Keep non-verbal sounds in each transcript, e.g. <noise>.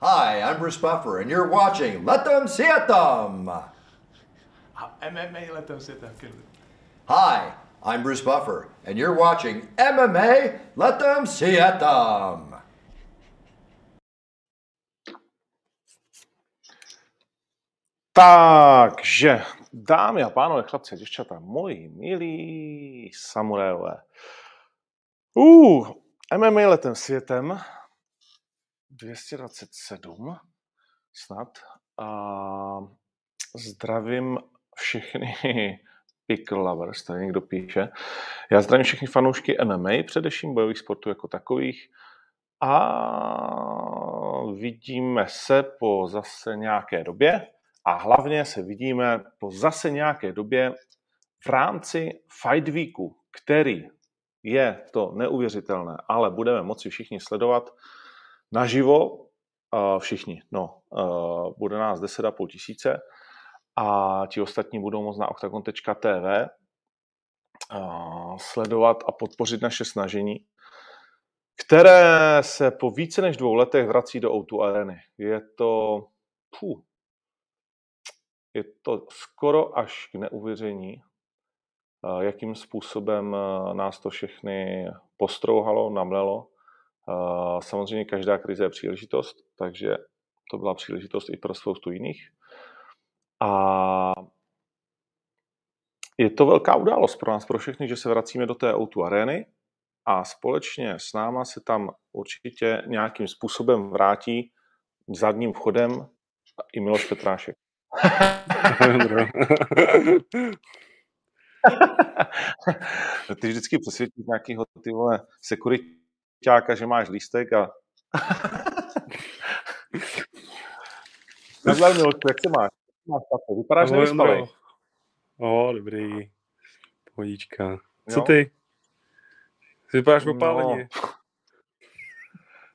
Hi, I'm Bruce Buffer, and you're watching Let Them See It Them. MMA Let Them See It Them. Hi, I'm Bruce Buffer, and you're watching MMA Let Them See It Them. Takže, dámy a pánové, chlapci a děvčata, moji milí samurajové. Uh, MMA letem světem 227 snad. A zdravím všechny <laughs> pickle lovers, tady někdo píše. Já zdravím všechny fanoušky MMA, především bojových sportů jako takových. A vidíme se po zase nějaké době a hlavně se vidíme po zase nějaké době v rámci Fight Weeku, který je to neuvěřitelné, ale budeme moci všichni sledovat naživo, všichni, no, bude nás 10,5 tisíce a ti ostatní budou moct na octagon.tv sledovat a podpořit naše snažení, které se po více než dvou letech vrací do O2 Areny. Je to, puh, je to skoro až k neuvěření, jakým způsobem nás to všechny postrouhalo, namlelo. Samozřejmě každá krize je příležitost, takže to byla příležitost i pro spoustu jiných. A je to velká událost pro nás, pro všechny, že se vracíme do té O2 arény a společně s náma se tam určitě nějakým způsobem vrátí zadním vchodem i Miloš Petrášek. <laughs> ty vždycky přesvědčíš nějakýho ty vole sekuritáka, že máš lístek a... <laughs> Nazdar Miločku, jak se máš? máš tato? Vypadáš nevyspalej. O, dobrý. Pohodička. Co jo? ty? Vypadáš opáleně. No.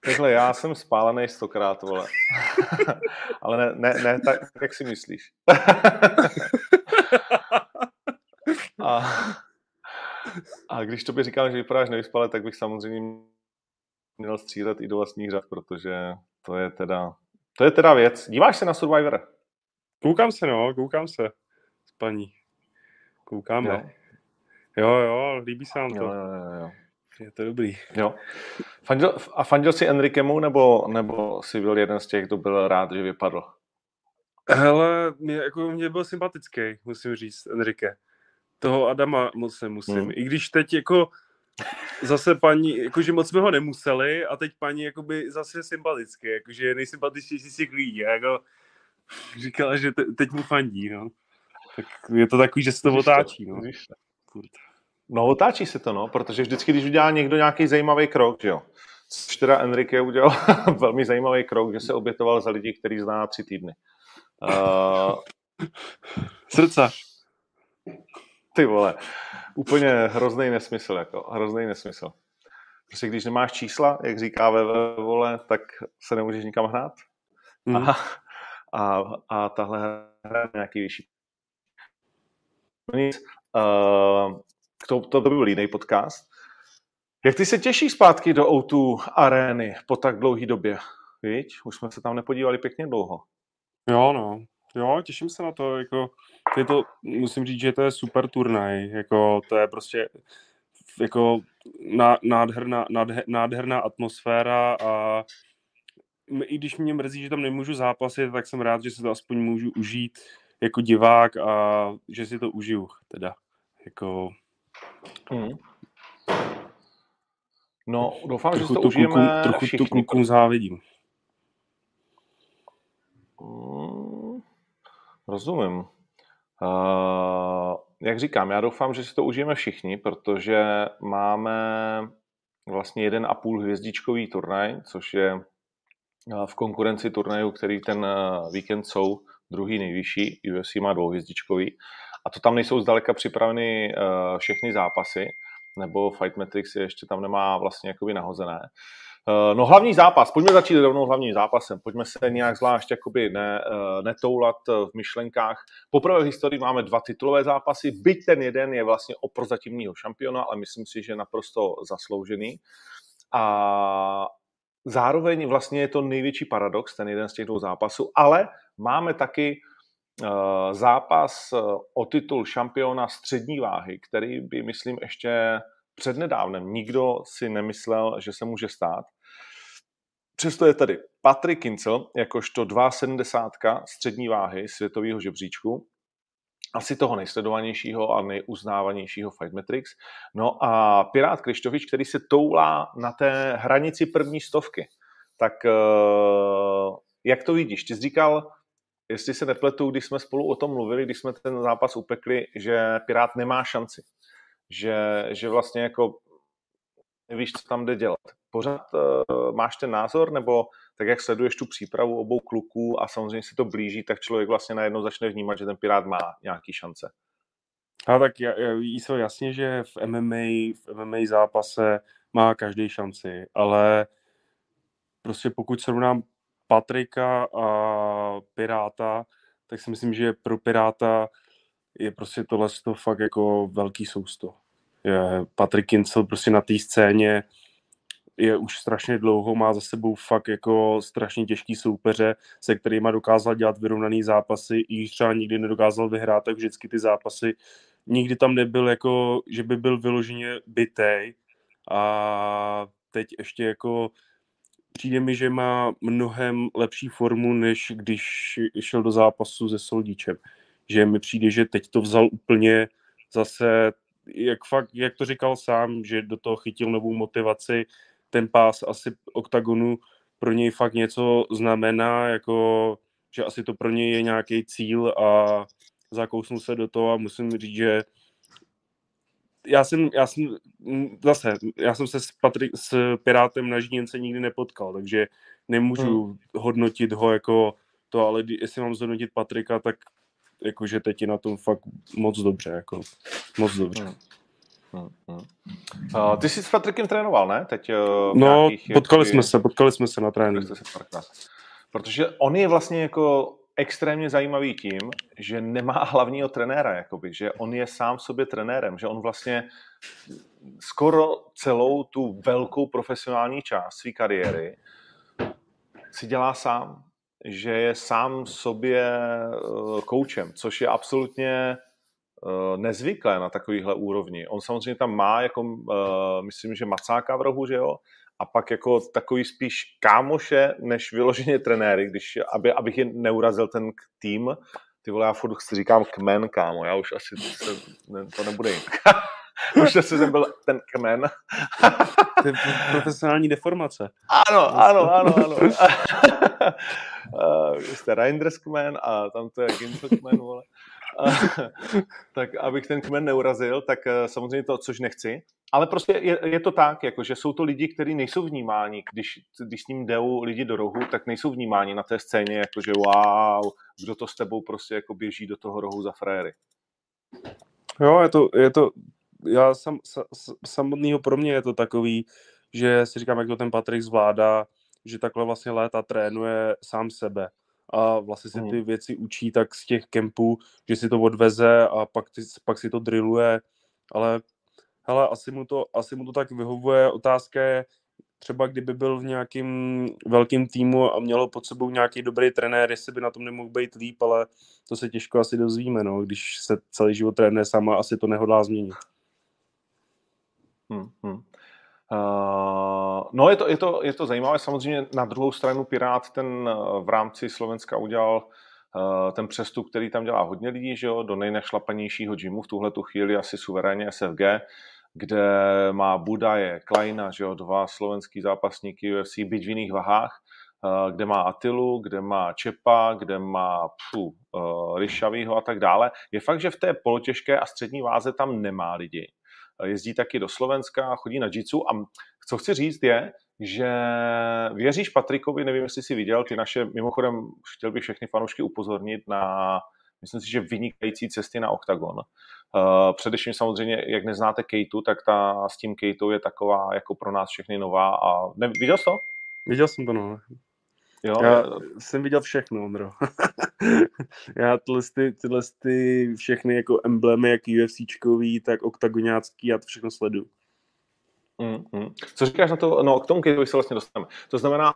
Takhle, já jsem spálený stokrát, vole. <laughs> Ale ne, ne, ne tak, jak si myslíš. <laughs> a, a když tobě říkám, že vypadáš nevyspale, tak bych samozřejmě měl střílet i do vlastních řad, protože to je teda, to je teda věc. Díváš se na Survivor? Koukám se, no, koukám se. S paní. Koukáme. Jo, jo, jo líbí se nám to. Jo, jo, jo. Je to dobrý. Jo. Fandil, a fandil jsi Enrikemu, nebo, nebo jsi byl jeden z těch, kdo byl rád, že vypadl? Hele, mě, jako mě byl sympatický, musím říct, Enrique. Toho Adama moc nemusím. Hmm. I když teď jako zase paní, jakože moc jsme ho nemuseli a teď paní jakoby zase sympatický, jakože je nejsympatičtější z těch lidí. Jako říkala, že te, teď mu fandí, no. Tak je to takový, že se to otáčí, no. Kurde. No otáčí se to, no, protože vždycky, když udělá někdo nějaký zajímavý krok, že jo. Což teda Enrique udělal <laughs> velmi zajímavý krok, že se obětoval za lidi, který zná tři týdny. Uh... Srdce. Ty vole, úplně hrozný nesmysl, jako hrozný nesmysl. Prostě když nemáš čísla, jak říká ve vole, tak se nemůžeš nikam hrát. Mm. A, a, a tahle hra nějaký vyšší. Nic. Uh, to, to byl jiný podcast. Jak ty se těšíš zpátky do O2 arény po tak dlouhé době? Víš, už jsme se tam nepodívali pěkně dlouho. Jo, no. Jo, těším se na to, jako, to je to, musím říct, že to je super turnaj, jako, to je prostě, jako, nádherná, nádherná atmosféra a i když mě mrzí, že tam nemůžu zápasit, tak jsem rád, že si to aspoň můžu užít jako divák a že si to užiju, teda, jako, Hmm. No, doufám, trochu že to, to užijeme klukům, Trochu všichni. to klukům závidím. Hmm, rozumím. Uh, jak říkám, já doufám, že si to užijeme všichni, protože máme vlastně jeden a půl hvězdičkový turnaj, což je v konkurenci turnajů, který ten víkend jsou druhý nejvyšší, UFC má dvouhvězdičkový a to tam nejsou zdaleka připraveny všechny zápasy, nebo Fight Matrix ještě tam nemá vlastně jakoby nahozené. Uh, no hlavní zápas, pojďme začít rovnou hlavním zápasem, pojďme se nějak zvlášť jakoby ne, uh, netoulat v myšlenkách. Poprvé v historii máme dva titulové zápasy, byť ten jeden je vlastně o prozatímního šampiona, ale myslím si, že naprosto zasloužený. A zároveň vlastně je to největší paradox, ten jeden z těch dvou zápasů, ale máme taky zápas o titul šampiona střední váhy, který by, myslím, ještě přednedávnem nikdo si nemyslel, že se může stát. Přesto je tady Patrick Kincel, jakožto 2,70 střední váhy světového žebříčku, asi toho nejsledovanějšího a nejuznávanějšího Fight Matrix. No a Pirát Krištovič, který se toulá na té hranici první stovky. Tak eh, jak to vidíš? Ty jsi říkal, jestli se nepletu, když jsme spolu o tom mluvili, když jsme ten zápas upekli, že Pirát nemá šanci. Že, že vlastně jako nevíš, co tam jde dělat. Pořád uh, máš ten názor, nebo tak jak sleduješ tu přípravu obou kluků a samozřejmě se to blíží, tak člověk vlastně najednou začne vnímat, že ten Pirát má nějaký šance. A tak se jasně, že v MMA, v MMA zápase má každý šanci, ale prostě pokud srovnám Patrika a Piráta, tak si myslím, že pro Piráta je prostě tohle to fakt jako velký sousto. Je Patrik Kincel prostě na té scéně je už strašně dlouho, má za sebou fakt jako strašně těžký soupeře, se kterými dokázal dělat vyrovnaný zápasy, i třeba nikdy nedokázal vyhrát, tak vždycky ty zápasy nikdy tam nebyl jako, že by byl vyloženě bytej a teď ještě jako přijde mi, že má mnohem lepší formu, než když šel do zápasu se Soldíčem. Že mi přijde, že teď to vzal úplně zase, jak, fakt, jak to říkal sám, že do toho chytil novou motivaci, ten pás asi oktagonu pro něj fakt něco znamená, jako, že asi to pro něj je nějaký cíl a zakousnul se do toho a musím říct, že já jsem, já jsem zase, já jsem se s, Patrik, s Pirátem na Žíněnce nikdy nepotkal, takže nemůžu hmm. hodnotit ho jako to, ale jestli mám zhodnotit Patrika, tak jakože teď je na tom fakt moc dobře, jako moc dobře. Hmm. Hmm, hmm. Uh, ty jsi s Patrikem trénoval, ne? Teď, uh, no, nějakých, potkali jsme se, potkali jsme se na tréninku. Protože on je vlastně jako extrémně zajímavý tím, že nemá <laughs> hlavního trenéra, jakoby, že on je sám sobě trenérem, že on vlastně skoro celou tu velkou profesionální část své kariéry si dělá sám, že je sám sobě koučem, což je absolutně Eh, nezvyklé na takovýhle úrovni. On samozřejmě tam má, jako, uh, myslím, že Macáka v rohu, že jo, a pak jako takový spíš kámoše, než vyloženě trenéry, když, aby, abych je neurazil ten tým, ty vole, já furt říkám kmen, kámo, já už asi se, to nebude jinak. <laughs> <laughs> už asi jsem byl ten kmen. <laughs> to je profesionální deformace. Ano, ano, ano, ano. <laughs> uh, jste Reinders kmen a tam to je Ginto kmen, vole. tak abych ten kmen neurazil, tak eh, samozřejmě to, což nechci. Ale prostě je, je to tak, jako, že jsou to lidi, kteří nejsou vnímáni, když, když s ním jdou lidi do rohu, tak nejsou vnímáni na té scéně, jako že wow, kdo to s tebou prostě jako běží do toho rohu za frajery. Jo, je to, je to já sam, sam, samotného pro mě je to takový, že si říkám, jak to ten Patrik zvládá, že takhle vlastně léta trénuje sám sebe a vlastně si hmm. ty věci učí tak z těch kempů, že si to odveze a pak, ty, pak si to drilluje, ale hele, asi mu, to, asi mu to tak vyhovuje. Otázka je, třeba kdyby byl v nějakým velkým týmu a mělo pod sebou nějaký dobrý trenér, jestli by na tom nemohl být líp, ale to se těžko asi dozvíme, no, když se celý život trénuje sama, asi to nehodlá změnit. Hmm, hmm. Uh, no je to, je, to, je to zajímavé, samozřejmě na druhou stranu Pirát ten v rámci Slovenska udělal uh, ten přestup, který tam dělá hodně lidí, že jo, do nejnešlapanějšího gymu v tuhle tu chvíli asi suverénně SFG, kde má Budaje, Kleina, že jo, dva slovenský zápasníky UFC, byť v jiných vahách, uh, kde má Atilu, kde má Čepa, kde má pfu, Ryšavýho a tak dále. Je fakt, že v té polotěžké a střední váze tam nemá lidi jezdí taky do Slovenska, chodí na jitsu a co chci říct je, že věříš Patrikovi, nevím, jestli jsi viděl ty naše, mimochodem chtěl bych všechny fanoušky upozornit na, myslím si, že vynikající cesty na OKTAGON. Uh, především samozřejmě, jak neznáte Kejtu, tak ta s tím Kejtou je taková jako pro nás všechny nová a ne, viděl jsi to? Viděl jsem to, no. Jo, já jsem viděl všechno, Ondro. <laughs> já tyhle, ty, tyhle ty všechny jako emblémy, jak UFCčkový, tak oktagoniácký, já to všechno sleduju. Mm, mm. Co říkáš na to? No, k tomu Kinsovi se vlastně dostaneme. To znamená,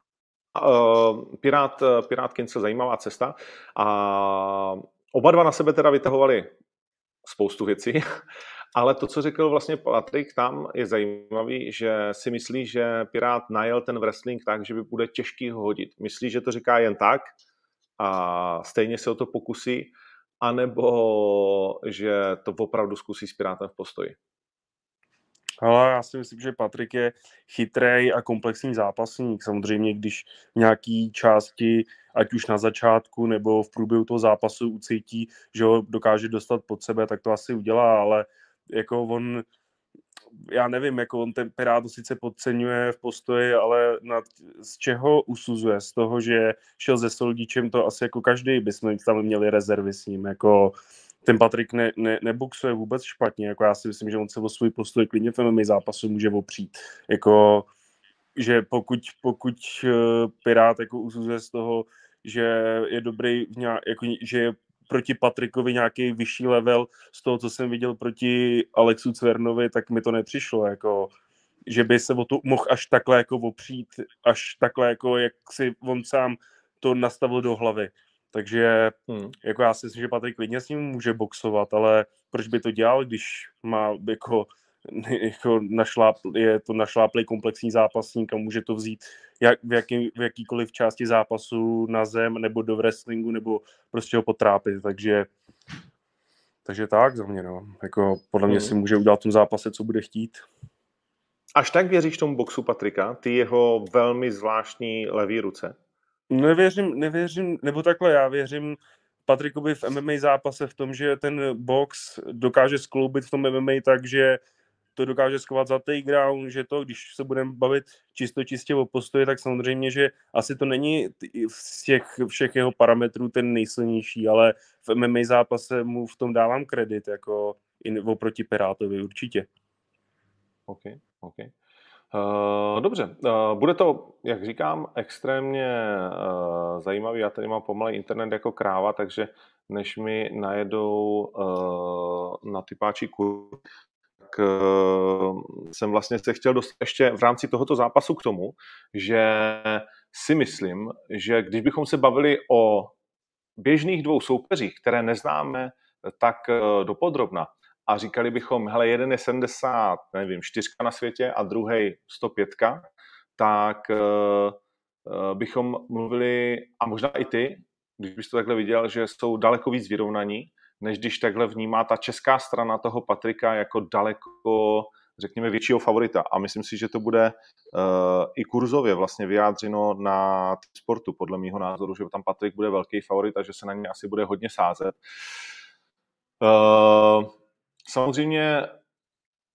uh, Pirát, Pirát Kince, zajímavá cesta. A oba dva na sebe teda vytahovali spoustu věcí, ale to, co řekl vlastně Patrik tam, je zajímavý, že si myslí, že Pirát najel ten wrestling tak, že by bude těžký ho hodit. Myslí, že to říká jen tak a stejně se o to pokusí, anebo že to opravdu zkusí s Pirátem v postoji. Ale já si myslím, že Patrik je chytrý a komplexní zápasník. Samozřejmě, když v nějaký části, ať už na začátku nebo v průběhu toho zápasu ucítí, že ho dokáže dostat pod sebe, tak to asi udělá, ale jako on, já nevím, jako on ten Pirát sice podceňuje v postoji, ale nad, z čeho usuzuje? Z toho, že šel se Soldičem, to asi jako každý bychom tam měli rezervy s ním, jako ten Patrik ne, ne, neboxuje vůbec špatně, jako já si myslím, že on se o svůj postoj klidně v MMA zápasu může opřít, jako že pokud, pokud uh, Pirát jako usuzuje z toho, že je dobrý, v nějak, jako, že je proti Patrikovi nějaký vyšší level z toho, co jsem viděl proti Alexu Cvernovi, tak mi to nepřišlo, jako že by se o to mohl až takhle jako opřít, až takhle jako, jak si on sám to nastavil do hlavy. Takže hmm. jako já si myslím, že Patrik klidně s ním může boxovat, ale proč by to dělal, když má jako, <laughs> jako našláp, je to našláplý komplexní zápasník a může to vzít jak, v, jaký, v jakýkoliv části zápasu na zem nebo do wrestlingu nebo prostě ho potrápit, takže takže tak za mě, no. Jako podle mě hmm. si může udělat v tom zápase, co bude chtít. Až tak věříš tomu boxu Patrika, ty jeho velmi zvláštní levý ruce? Nevěřím, nevěřím, nebo takhle, já věřím Patrikovi v MMA zápase v tom, že ten box dokáže skloubit v tom MMA tak, že to dokáže schovat za takedown, že to, když se budeme bavit čisto čistě o postoji, tak samozřejmě, že asi to není z těch všech jeho parametrů ten nejsilnější, ale v MMA zápase mu v tom dávám kredit, jako i oproti Pirátovi určitě. OK, OK. Uh, dobře, uh, bude to, jak říkám, extrémně uh, zajímavý. Já tady mám pomalý internet jako kráva, takže než mi najedou uh, na typáčí kur, jsem vlastně se chtěl dostat ještě v rámci tohoto zápasu k tomu, že si myslím, že když bychom se bavili o běžných dvou soupeřích, které neznáme tak uh, dopodrobna, a říkali bychom, hele, jeden je 70, nevím, 4 na světě a druhý 105, tak uh, bychom mluvili, a možná i ty, když bys to takhle viděl, že jsou daleko víc vyrovnaní, než když takhle vnímá ta česká strana toho Patrika jako daleko, řekněme, většího favorita. A myslím si, že to bude uh, i kurzově vlastně vyjádřeno na sportu, podle mého názoru, že tam Patrik bude velký favorit a že se na ně asi bude hodně sázet. Uh, Samozřejmě,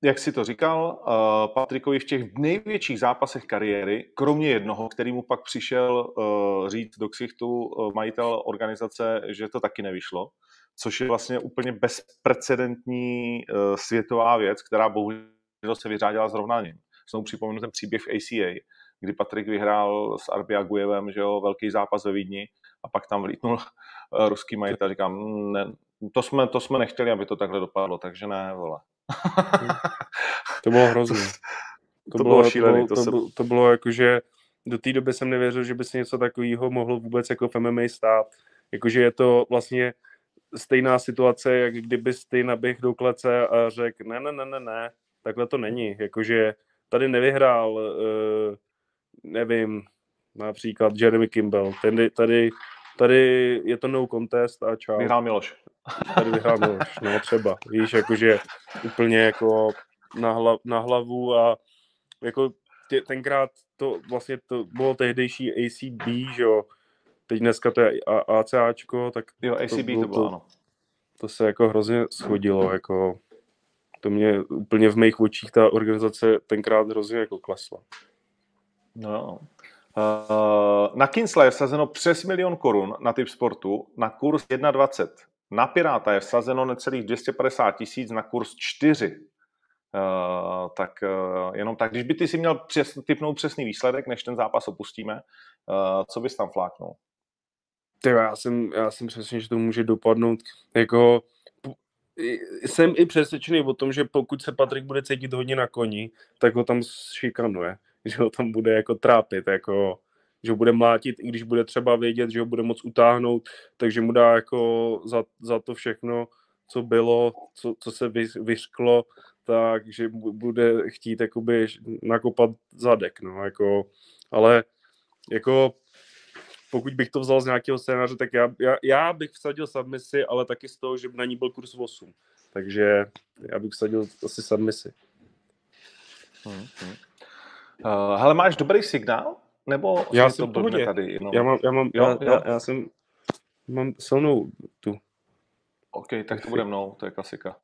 jak si to říkal, uh, Patrikovi v těch největších zápasech kariéry, kromě jednoho, který mu pak přišel uh, říct do ksichtu uh, majitel organizace, že to taky nevyšlo, což je vlastně úplně bezprecedentní uh, světová věc, která bohužel se vyřádila zrovna ním. Znovu připomenu ten příběh v ACA, kdy Patrik vyhrál s Arbiagujevem, že jo, velký zápas ve Vídni a pak tam vlítnul uh, ruský majitel. Říkám, mm, ne, to jsme, to jsme nechtěli, aby to takhle dopadlo, takže ne, vole. to bylo <laughs> hrozné. To, to bylo, bylo šílený. To, to, bylo, to, to bylo jako, že do té doby jsem nevěřil, že by se něco takového mohlo vůbec jako v MMA stát. Jakože je to vlastně stejná situace, jak kdyby ty naběh do klece a řekl, ne, ne, ne, ne, ne, takhle to není. Jakože tady nevyhrál, uh, nevím, například Jeremy Kimball. Tady, tady, tady je to no contest a čau. Vyhrál Miloš tady vyhrál Miloš, no třeba, víš, jakože úplně jako na, hla, na hlavu a jako tě, tenkrát to vlastně to bylo tehdejší ACB, že jo, teď dneska to je ACAčko, tak jo, ACB to, bylo, to bylo, ano. To se jako hrozně schodilo, jako to mě úplně v mých očích ta organizace tenkrát hrozně jako klesla. No. Uh, na Kinsle je vsazeno přes milion korun na typ sportu na kurz 1,20. Na Piráta je vsazeno necelých 250 tisíc na kurz 4. Uh, eh, tak uh, jenom tak, když by ty si měl přes, typnout přesný výsledek, než ten zápas opustíme, uh, co bys tam fláknul? Ty, já jsem, já jsem přesně, že to může dopadnout jako jsem i přesvědčený o tom, že pokud se Patrik bude cítit hodně na koni, tak ho tam šikanuje, <laughs> že ho tam bude jako trápit, jako že ho bude mlátit, i když bude třeba vědět, že ho bude moc utáhnout, takže mu dá jako za, za to všechno, co bylo, co, co se vy, vyřklo, takže bude chtít jakoby nakopat zadek, no, jako, ale jako pokud bych to vzal z nějakého scénáře, tak já, já, já bych vsadil submisi, ale taky z toho, že by na ní byl kurz 8. Takže já bych vsadil asi submisi. Hmm, hmm. Uh, hele, máš dobrý signál? Nebo já jsem to tady? No. Já mám, já mám, jo, já, jo. Já, já, jsem, mám silnou tu. OK, tak to bude mnou, to je klasika.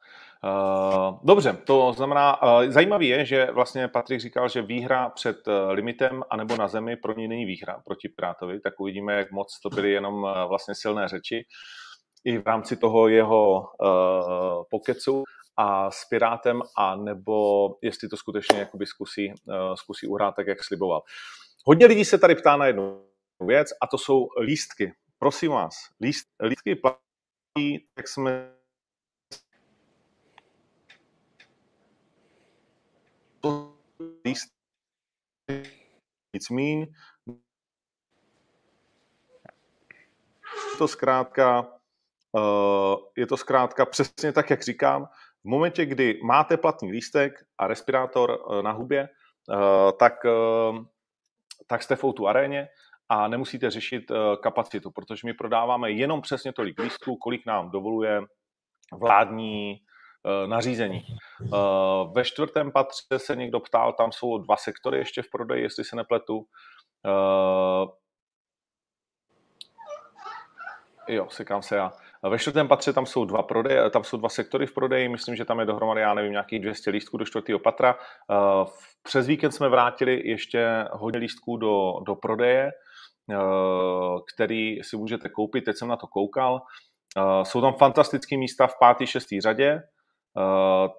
Uh, dobře, to znamená, uh, zajímavý je, že vlastně Patrik říkal, že výhra před uh, limitem anebo na zemi pro ní není výhra proti Pirátovi, tak uvidíme, jak moc to byly jenom vlastně silné řeči i v rámci toho jeho uh, pokecu a s Pirátem, a nebo jestli to skutečně jakoby zkusí, uh, zkusí uhrát tak, jak sliboval. Hodně lidí se tady ptá na jednu věc a to jsou lístky. Prosím vás, líst, lístky platí, tak jsme nic míň. To zkrátka, eh, je to zkrátka přesně tak, jak říkám. V momentě, kdy máte platný lístek a respirátor eh, na hubě, eh, tak, tak jste v o aréně a nemusíte řešit kapacitu, protože my prodáváme jenom přesně tolik lístků, kolik nám dovoluje vládní nařízení. Eh, ve čtvrtém patře se někdo ptal, tam jsou dva sektory ještě v prodeji, jestli se nepletu. Eh, jo, sekám se já. Ve čtvrtém patře tam jsou dva prodeje, tam jsou dva sektory v prodeji, myslím, že tam je dohromady, já nevím, nějakých 200 lístků do čtvrtého patra. Přes víkend jsme vrátili ještě hodně lístků do, do prodeje, který si můžete koupit, teď jsem na to koukal. Jsou tam fantastické místa v pátý, šestý řadě, Eh,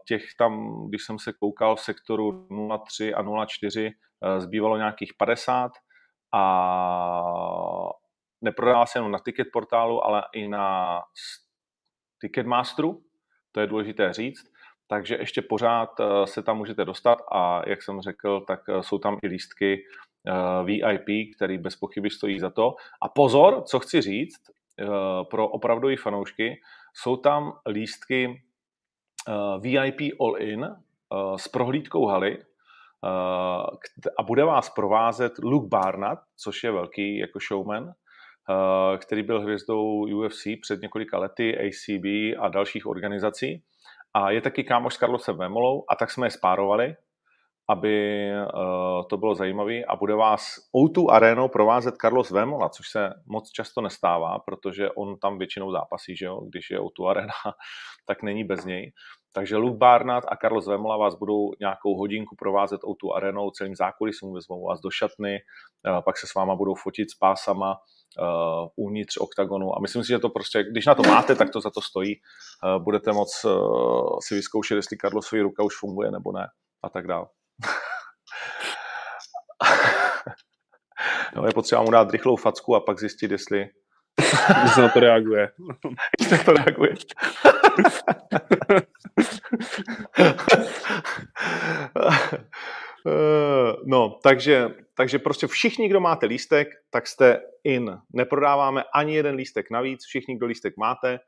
těch tam, když jsem se koukal v sektoru 0,3 a 0,4, eh, zbývalo nějakých 50 a neprodává se jenom na ticket portálu, ale i na Ticketmasteru, to je důležité říct, takže ještě pořád eh, se tam můžete dostat a jak jsem řekl, tak jsou tam i lístky VIP, který bez pochyby stojí za to. A pozor, co chci říct, pro opravdové fanoušky, jsou tam lístky eh, VIP All-In uh, s prohlídkou haly uh, a bude vás provázet Luke Barnett, což je velký jako showman, který byl hvězdou UFC před několika lety, ACB a dalších organizací. A je taky kámoš s Carlosem Vemolou a tak jsme je spárovali aby to bylo zajímavé a bude vás O2 arénou provázet Carlos Vemola, což se moc často nestává, protože on tam většinou zápasí, že jo? když je O2 arena, <laughs> tak není bez něj. Takže Luke Barnard a Carlos Vemola vás budou nějakou hodinku provázet O2 arenou, celým zákulisem, vezmou vás do šatny, uh, pak se s váma budou fotit s pásama, uh, uvnitř oktagonu a myslím si, že to prostě, když na to máte, tak to za to stojí. Uh, budete moc uh, si vyzkoušet, jestli Carlosový ruka už funguje nebo ne a tak dále. <laughs> no, je potřeba mu dát rychlou facku a pak zjistit, jestli... <laughs> jestli na to reaguje. jestli na to reaguje. <laughs> no, takže, takže prostě všichni, kdo máte lístek, tak jste in. Neprodáváme ani jeden lístek navíc, všichni, kdo lístek máte,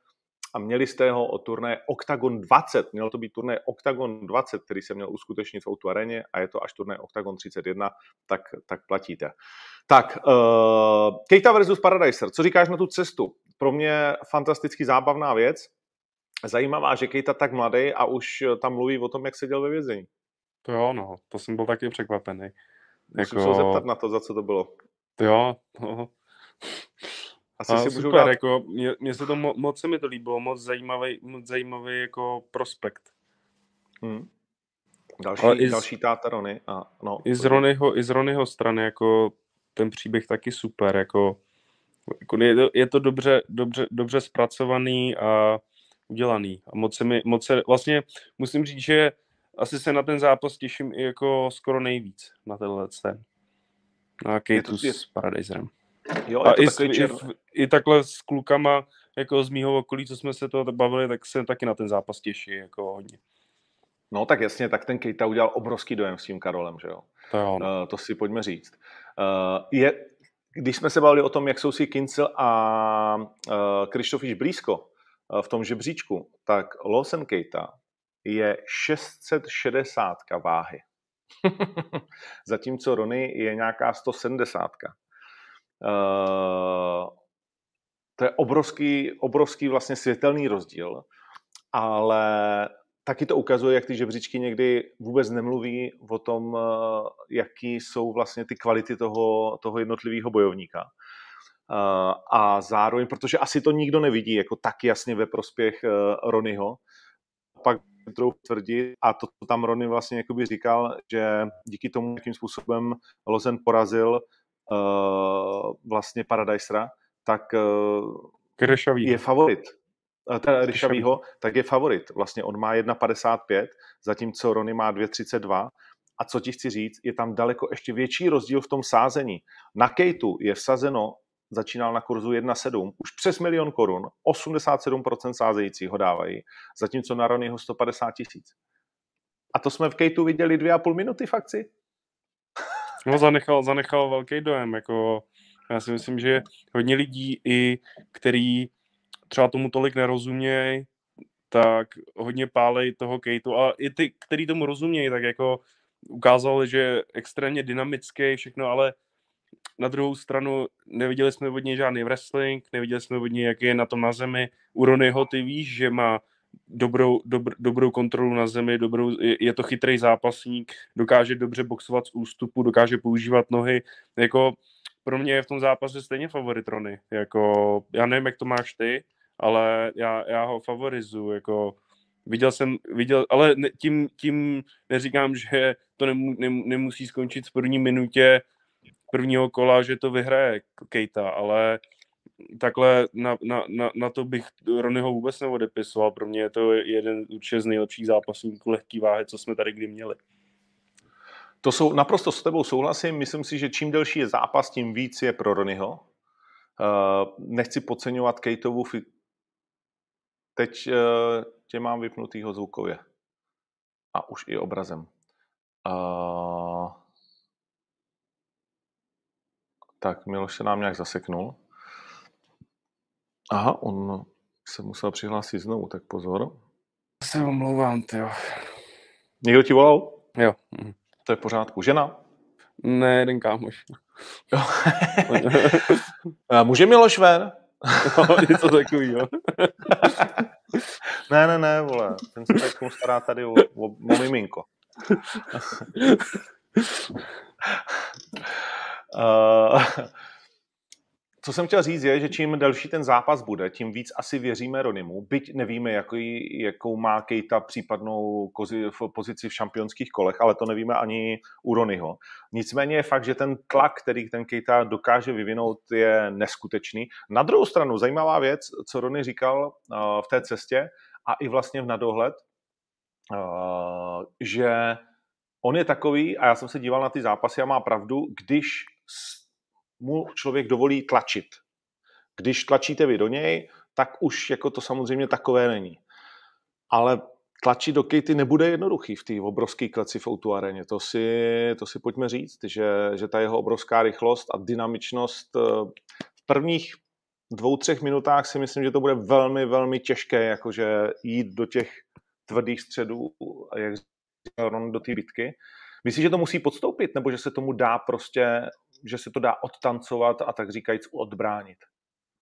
a měli jste ho o turné Octagon 20. Měl to být turné Octagon 20, který se měl uskutečnit v Outu areně a je to až turné Octagon 31, tak, tak platíte. Tak, uh, Keita versus Paradiser, co říkáš na tu cestu? Pro mě fantasticky zábavná věc. Zajímavá, že Keita tak mladý a už tam mluví o tom, jak seděl ve vězení. To jo, no, to jsem byl taky překvapený. Musím jako... se zeptat na to, za co to bylo. To jo, no. Asi a si super, dát... jako, mě, mě se to mo, moc se mi to líbilo, moc zajímavý, moc zajímavý jako prospekt. Hmm. Další, Ale i z, další táta Rony. A, no, i, z Ronyho, I z Ronyho strany jako ten příběh taky super, jako, jako je, to, je to dobře, dobře, dobře zpracovaný a udělaný. A moc se mi, moc se, vlastně musím říct, že asi se na ten zápas těším i jako skoro nejvíc na tenhle ten. Na Kejtu s Paradiserem. Jo, a i, čer... i, i takhle s klukama, jako z mýho okolí, co jsme se to bavili, tak se taky na ten zápas těší jako hodně. No tak jasně, tak ten Kejta udělal obrovský dojem s tím Karolem, že jo? To, jo, no. uh, to si pojďme říct. Uh, je, když jsme se bavili o tom, jak jsou si Kincel a uh, Krištofiš blízko uh, v tom žebříčku, tak Lawson Keita je 660 váhy. <laughs> Zatímco Rony je nějaká 170. Uh, to je obrovský, obrovský vlastně světelný rozdíl, ale taky to ukazuje, jak ty žebříčky někdy vůbec nemluví o tom, uh, jaký jsou vlastně ty kvality toho, toho jednotlivého bojovníka. Uh, a zároveň, protože asi to nikdo nevidí jako tak jasně ve prospěch Ronyho, pak trochu tvrdit a to, co tam Rony vlastně říkal, že díky tomu, jakým způsobem Lozen porazil uh, vlastně Paradisera, tak uh, je favorit. Uh, teda Ryšavýho, tak je favorit. Vlastně on má 1,55, zatímco Rony má 2,32 a co ti chci říct, je tam daleko ještě větší rozdíl v tom sázení. Na Kejtu je vsazeno začínal na kurzu 1,7, už přes milion korun, 87% sázející ho dávají, zatímco na Ronnyho 150 tisíc. A to jsme v Kejtu viděli dvě a půl minuty v akci. No zanechal, zanechal velký dojem, jako já si myslím, že hodně lidí i, který třeba tomu tolik nerozumějí, tak hodně pálej toho Kejtu a i ty, který tomu rozumějí, tak jako ukázali, že je extrémně dynamický všechno, ale na druhou stranu neviděli jsme od něj žádný wrestling, neviděli jsme od něj, jak je na tom na zemi. U Ronyho ty víš, že má dobrou, dobr, dobrou kontrolu na zemi, dobrou, je, je to chytrý zápasník, dokáže dobře boxovat z ústupu, dokáže používat nohy. Jako pro mě je v tom zápase stejně favorit Rony. Jako, já nevím, jak to máš ty, ale já, já ho favorizuju. Jako, viděl jsem, viděl, ale ne, tím, tím neříkám, že to nemu, nem, nemusí skončit v první minutě prvního kola, že to vyhraje Kejta, ale takhle na, na, na, na to bych Ronyho vůbec neodepisoval. Pro mě je to jeden určitě z nejlepších zápasníků lehký váhy, co jsme tady kdy měli. To jsou naprosto s tebou souhlasím. Myslím si, že čím delší je zápas, tím víc je pro Ronyho. Uh, nechci podceňovat Kejtovu fi... Teď uh, tě mám vypnutýho zvukově. A už i obrazem. Uh, tak Miloš se nám nějak zaseknul. Aha, on se musel přihlásit znovu, tak pozor. Se omlouvám, jo. Někdo ti volal? Jo. Mhm. To je v pořádku. Žena? Ne, jeden kámoš. <laughs> Může Miloš ven? no, něco takového. ne, ne, ne, vole. Ten se teď stará tady o, o, o miminko. Uh, <laughs> co jsem chtěl říct je, že čím delší ten zápas bude, tím víc asi věříme Ronimu, byť nevíme, jaký, jakou má Kejta případnou kozi, v pozici v šampionských kolech, ale to nevíme ani u Ronyho. Nicméně je fakt, že ten tlak, který ten Kejta dokáže vyvinout, je neskutečný. Na druhou stranu, zajímavá věc, co Rony říkal uh, v té cestě a i vlastně v nadohled, uh, že on je takový, a já jsem se díval na ty zápasy a má pravdu, když mu člověk dovolí tlačit. Když tlačíte vy do něj, tak už jako to samozřejmě takové není. Ale tlačit do Katy nebude jednoduchý v té obrovské kleci v Outu areně. To si, to si pojďme říct, že, že ta jeho obrovská rychlost a dynamičnost eh, v prvních dvou, třech minutách si myslím, že to bude velmi, velmi těžké, jakože jít do těch tvrdých středů, jak do té bitky. Myslíš, že to musí podstoupit, nebo že se tomu dá prostě, že se to dá odtancovat a tak říkajíc odbránit?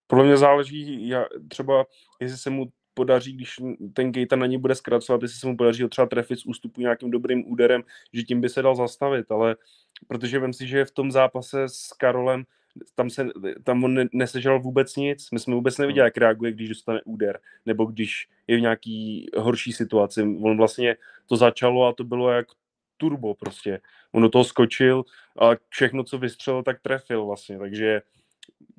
Podle mě záleží, já, třeba jestli se mu podaří, když ten Gejta na ní bude zkracovat, jestli se mu podaří ho třeba trefit z ústupu nějakým dobrým úderem, že tím by se dal zastavit, ale protože vím si, že v tom zápase s Karolem tam, se, tam on nesežal vůbec nic. My jsme vůbec neviděli, hmm. jak reaguje, když dostane úder, nebo když je v nějaký horší situaci. On vlastně to začalo a to bylo jak turbo prostě. On do toho skočil a všechno, co vystřelil, tak trefil vlastně, takže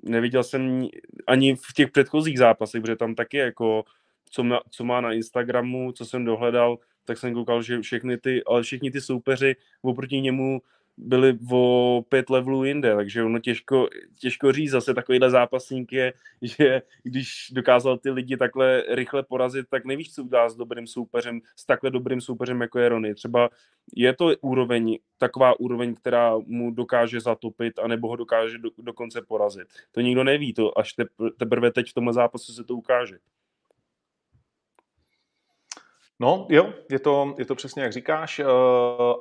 neviděl jsem ani v těch předchozích zápasech, protože tam taky jako, co má, co má na Instagramu, co jsem dohledal, tak jsem koukal, že všechny ty, ale všichni ty soupeři oproti němu byli o pět levelů jinde, takže ono těžko, těžko říct, zase takovýhle zápasník je, že když dokázal ty lidi takhle rychle porazit, tak nevíš, co udělá s dobrým soupeřem, s takhle dobrým soupeřem, jako je Rony. Třeba je to úroveň, taková úroveň, která mu dokáže zatopit, anebo ho dokáže do, dokonce porazit. To nikdo neví, to až teprve teď v tomhle zápasu se to ukáže. No jo, je to, je to přesně jak říkáš. Uh,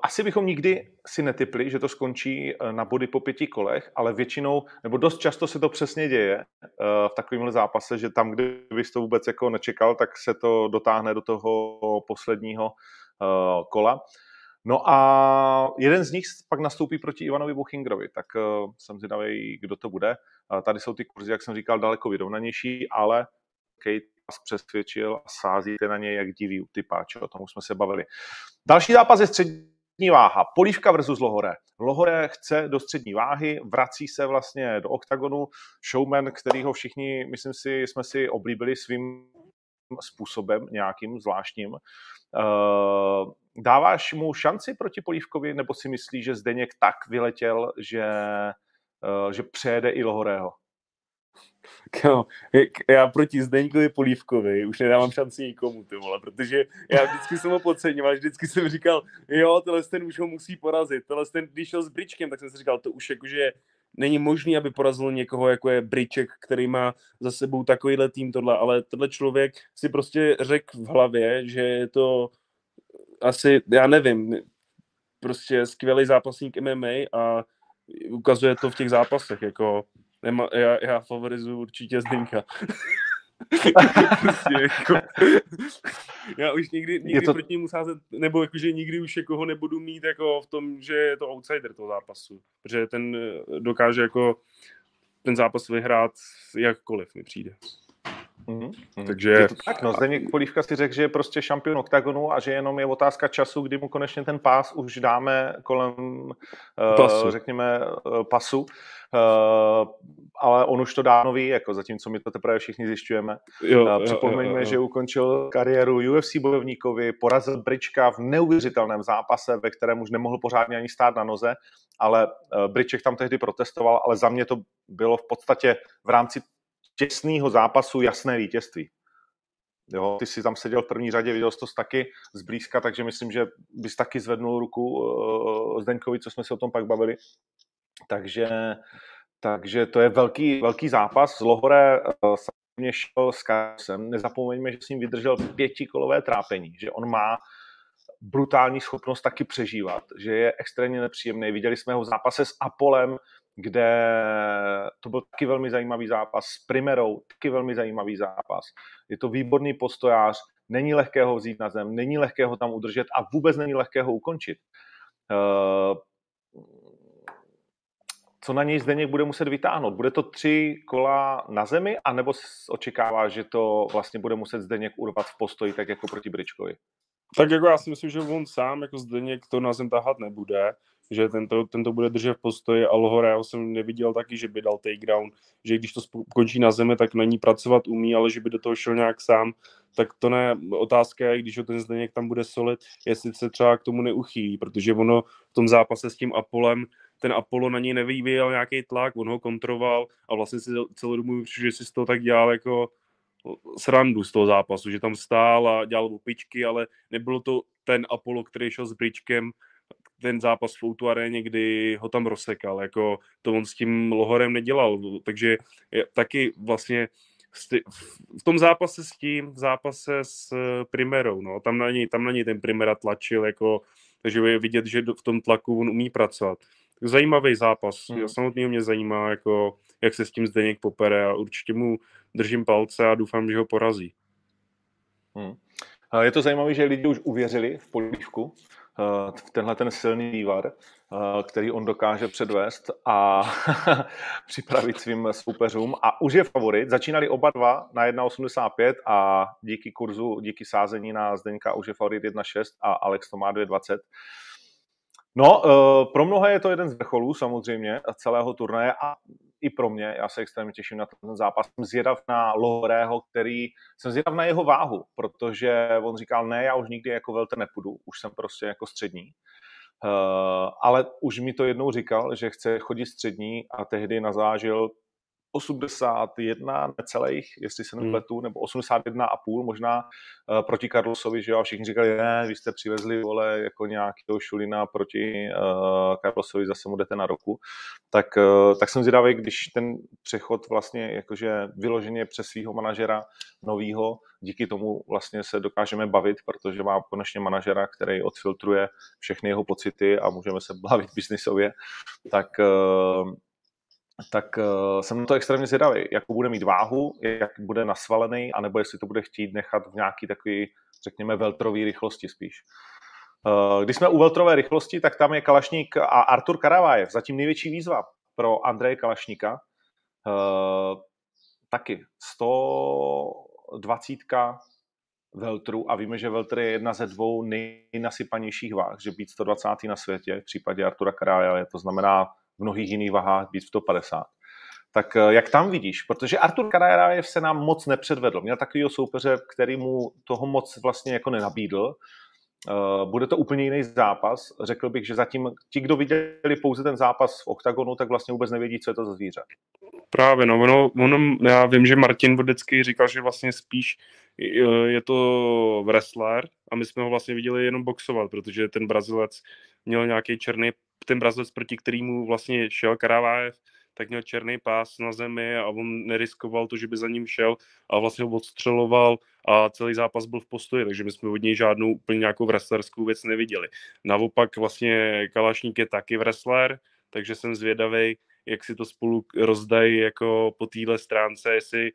asi bychom nikdy si netypli, že to skončí eh, na body po pěti kolech, ale většinou, nebo dost často se to přesně děje uh, v takovémhle zápase, že tam, kde bys to vůbec jako nečekal, tak se to dotáhne do toho posledního kola. No a jeden z nich pak nastoupí proti Ivanovi Buchingrovi, tak jsem zvědavý, kdo to bude. Tady jsou ty kurzy, jak jsem říkal, daleko vyrovnanější, ale Kate vás přesvědčil a sázíte na něj jak diví typáče, o tom už jsme se bavili. Další zápas je střední váha. Polívka versus Lohore. Lohore chce do střední váhy, vrací se vlastně do oktagonu. Showman, kterýho všichni, myslím si, jsme si oblíbili svým způsobem, nějakým zvláštním. Uh, dáváš mu šanci proti Polívkovi, nebo si myslíš, že Zdeněk tak vyletěl, že, uh, že přejede i Lohorého? <laughs> Jo, já proti Zdeňkovi Polívkovi už nedávám šanci nikomu, ty vole, protože já vždycky jsem ho podceňoval, vždycky jsem říkal, jo, tenhle ten už ho musí porazit, tenhle ten, když šel s Bričkem, tak jsem si říkal, to už jakože není možný, aby porazil někoho, jako je Briček, který má za sebou takovýhle tým tohle, ale tenhle člověk si prostě řekl v hlavě, že je to asi, já nevím, prostě skvělý zápasník MMA a ukazuje to v těch zápasech, jako Nema, já, já favorizuju určitě Zdenka. <laughs> prostě jako, já už nikdy, nikdy to... proti němu sázet, nebo jakože nikdy už jako ho nebudu mít jako v tom, že je to outsider toho zápasu, protože ten eh, dokáže jako ten zápas vyhrát jakkoliv mi přijde. Mm-hmm. Takže... Je to tak, no, Zdeněk Polívka si řekl, že je prostě šampion oktagonu a že jenom je otázka času, kdy mu konečně ten pás už dáme kolem, eh, pasu. Uh, řekněme, uh, pasu. Uh, ale on už to dávno ví, jako zatímco my to teprve všichni zjišťujeme. Jo, uh, připomeňme, jo, jo, jo. že ukončil kariéru UFC bojovníkovi, porazil Brička v neuvěřitelném zápase, ve kterém už nemohl pořádně ani stát na noze, ale uh, Briček tam tehdy protestoval, ale za mě to bylo v podstatě v rámci těsného zápasu jasné vítězství. Jo, ty jsi tam seděl v první řadě, viděl jsi to taky zblízka, takže myslím, že bys taky zvednul ruku uh, Zdeňkovi, co jsme se o tom pak bavili. Takže, takže to je velký, velký zápas. Z Lohore uh, mě šel s Karsem. Nezapomeňme, že s ním vydržel pětikolové trápení, že on má brutální schopnost taky přežívat, že je extrémně nepříjemný. Viděli jsme ho v zápase s Apolem, kde to byl taky velmi zajímavý zápas s Primerou, taky velmi zajímavý zápas. Je to výborný postojář, není lehké ho vzít na zem, není lehké ho tam udržet a vůbec není lehké ho ukončit. Eh, co na něj Zdeněk bude muset vytáhnout? Bude to tři kola na zemi, anebo očekává, že to vlastně bude muset Zdeněk urvat v postoji, tak jako proti Bričkovi? Tak jako já si myslím, že on sám jako Zdeněk to na zem tahat nebude že tento, tento bude držet v postoji a Lohoreo jsem neviděl taky, že by dal takedown, že když to končí na zemi, tak na ní pracovat umí, ale že by do toho šel nějak sám, tak to ne, otázka je, když ho ten Zdeněk tam bude solit, jestli se třeba k tomu neuchýlí, protože ono v tom zápase s tím Apolem, ten Apollo na něj nevyvíjel nějaký tlak, on ho kontroval a vlastně si celou dobu, že si z toho tak dělal jako srandu z toho zápasu, že tam stál a dělal opičky, ale nebylo to ten Apollo, který šel s bričkem ten zápas v Outu aréně, kdy ho tam rozsekal, jako to on s tím Lohorem nedělal, takže taky vlastně v tom zápase s tím, v zápase s eh, Primerou, no, tam na něj, tam na něj ten Primera tlačil, jako, takže je vidět, že v tom tlaku on umí pracovat. Zajímavý zápas, hmm. samotný mě zajímá, jako, jak se s tím Zdeněk popere a určitě mu držím palce a doufám, že ho porazí. Hmm. Je to zajímavé, že lidi už uvěřili v polívku, tenhle ten silný vývar, eh, který on dokáže předvést a <laughs> připravit svým soupeřům. A už je favorit. Začínali oba dva na 1,85 a díky kurzu, díky sázení na Zdeňka už je favorit 1,6 a Alex to má 2,20. No, eh, pro mnohé je to jeden z vrcholů samozřejmě celého turnaje a i pro mě, já se extrémně těším na ten zápas. Jsem zvědav na Lorého, který, jsem zvědav na jeho váhu, protože on říkal, ne, já už nikdy jako velter nepůjdu, už jsem prostě jako střední. Uh, ale už mi to jednou říkal, že chce chodit střední a tehdy nazážil 81 necelých, jestli se nepletu, hmm. nebo 81 a půl možná uh, proti Carlosovi, že jo, a všichni říkali, ne, vy jste přivezli, vole, jako nějakého šulina proti uh, Carlosovi, zase mu jdete na roku. Tak, uh, tak jsem zvědavý, když ten přechod vlastně jakože vyloženě přes svého manažera novýho, díky tomu vlastně se dokážeme bavit, protože má konečně manažera, který odfiltruje všechny jeho pocity a můžeme se <laughs> bavit biznisově, tak uh, tak uh, jsem na to extrémně zvědavý, jakou bude mít váhu, jak bude nasvalený, anebo jestli to bude chtít nechat v nějaký takový, řekněme, veltrový rychlosti spíš. Uh, když jsme u veltrové rychlosti, tak tam je Kalašník a Artur Karavajev, zatím největší výzva pro Andreje Kalašníka. Uh, taky 120 veltru a víme, že veltr je jedna ze dvou nejnasypanějších váh, že být 120. na světě v případě Artura Karavaje, to znamená v mnohých jiných vahách být 150. Tak eh, jak tam vidíš? Protože Artur Karajev se nám moc nepředvedl. Měl takového soupeře, který mu toho moc vlastně jako nenabídl. Eh, bude to úplně jiný zápas. Řekl bych, že zatím ti, kdo viděli pouze ten zápas v oktagonu, tak vlastně vůbec nevědí, co je to za zvíře. Právě, no, ono, ono, já vím, že Martin Vodecký říkal, že vlastně spíš je to wrestler a my jsme ho vlastně viděli jenom boxovat, protože ten Brazilec měl nějaký černý ten Brazilec, proti kterýmu vlastně šel Karavájev, tak měl černý pás na zemi a on neriskoval to, že by za ním šel a vlastně ho odstřeloval a celý zápas byl v postoji, takže my jsme od něj žádnou úplně nějakou wrestlerskou věc neviděli. Naopak vlastně Kalašník je taky wrestler, takže jsem zvědavý, jak si to spolu rozdají jako po téhle stránce, jestli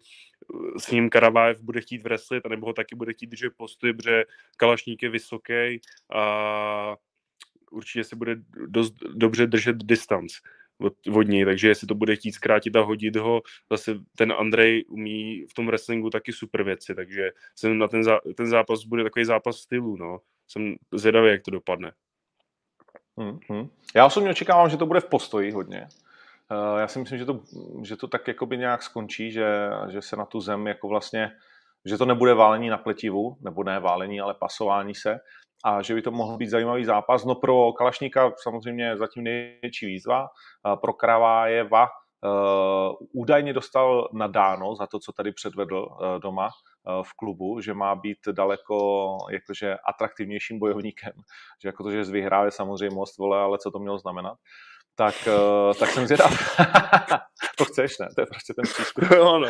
uh, s ním Karavájev bude chtít wrestlit, anebo ho taky bude chtít držet postoj, protože Kalašník je vysoký a určitě se bude dost dobře držet distanc od, od něj, takže jestli to bude chtít zkrátit a hodit ho, zase ten Andrej umí v tom wrestlingu taky super věci, takže jsem na ten, zá, ten zápas bude takový zápas stylu, no. Jsem zvědavý, jak to dopadne. Hmm, hmm. Já osobně očekávám, že to bude v postoji hodně. Uh, já si myslím, že to, že to tak jakoby nějak skončí, že, že se na tu zem jako vlastně, že to nebude válení na pletivu, nebo ne válení, ale pasování se, a že by to mohl být zajímavý zápas. No pro Kalašníka samozřejmě zatím největší výzva, pro Kravájeva Uh, údajně dostal nadáno za to, co tady předvedl uh, doma v klubu, že má být daleko jakože atraktivnějším bojovníkem, že jako to, že vyhrál je samozřejmě most, vole, ale co to mělo znamenat tak, uh, tak jsem zvědav. <laughs> to chceš, ne? To je prostě ten přístup. no, no.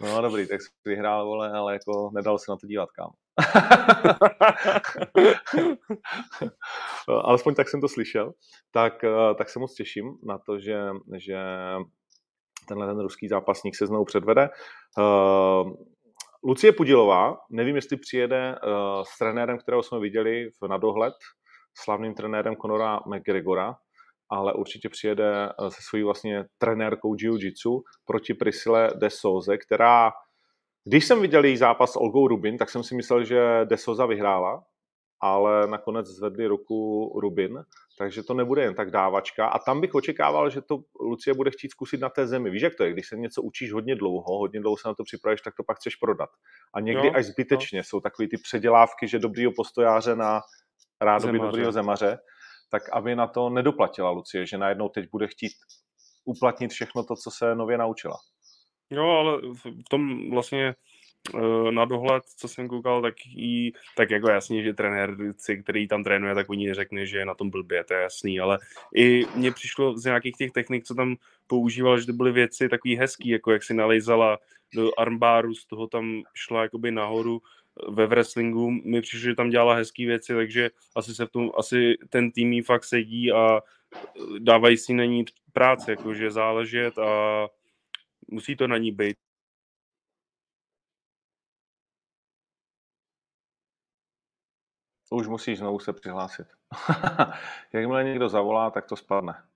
<laughs> no dobrý, tak jsi vyhrál, vole, ale jako nedal se na to dívat, kam. <laughs> Alespoň tak jsem to slyšel. Tak, uh, tak se moc těším na to, že, že tenhle ten ruský zápasník se znovu předvede. Uh, Lucie Pudilová, nevím, jestli přijede uh, s trenérem, kterého jsme viděli v nadohled, slavným trenérem Conora McGregora, ale určitě přijede eh, se svojí vlastně trenérkou jiu-jitsu proti Priscille de Souze, která, když jsem viděl její zápas s Olgou Rubin, tak jsem si myslel, že de Souza vyhrála, ale nakonec zvedli ruku Rubin, takže to nebude jen tak dávačka. A tam bych očekával, že to Lucie bude chtít zkusit na té zemi. Víš, jak to je? Když se něco učíš hodně dlouho, hodně dlouho se na to připravíš, tak to pak chceš prodat. A někdy no, až zbytečně no. jsou takové ty předělávky, že dobrýho postojáře na rádoby dobrýho zemaře tak aby na to nedoplatila Lucie, že najednou teď bude chtít uplatnit všechno to, co se nově naučila. Jo, ale v tom vlastně eh, na dohled, co jsem koukal, tak, jí, tak jako jasně, že trenér, který tam trénuje, tak oni neřekne, že je na tom blbě, to je jasný, ale i mně přišlo z nějakých těch technik, co tam používal, že to byly věci takový hezký, jako jak si nalejzala do armbáru, z toho tam šla jakoby nahoru, ve wrestlingu mi přišlo, že tam dělala hezké věci, takže asi se v tom, asi ten tým jí fakt sedí a dávají si na ní práci, jakože záležet a musí to na ní být. Už musíš znovu se přihlásit. <laughs> Jakmile někdo zavolá, tak to spadne.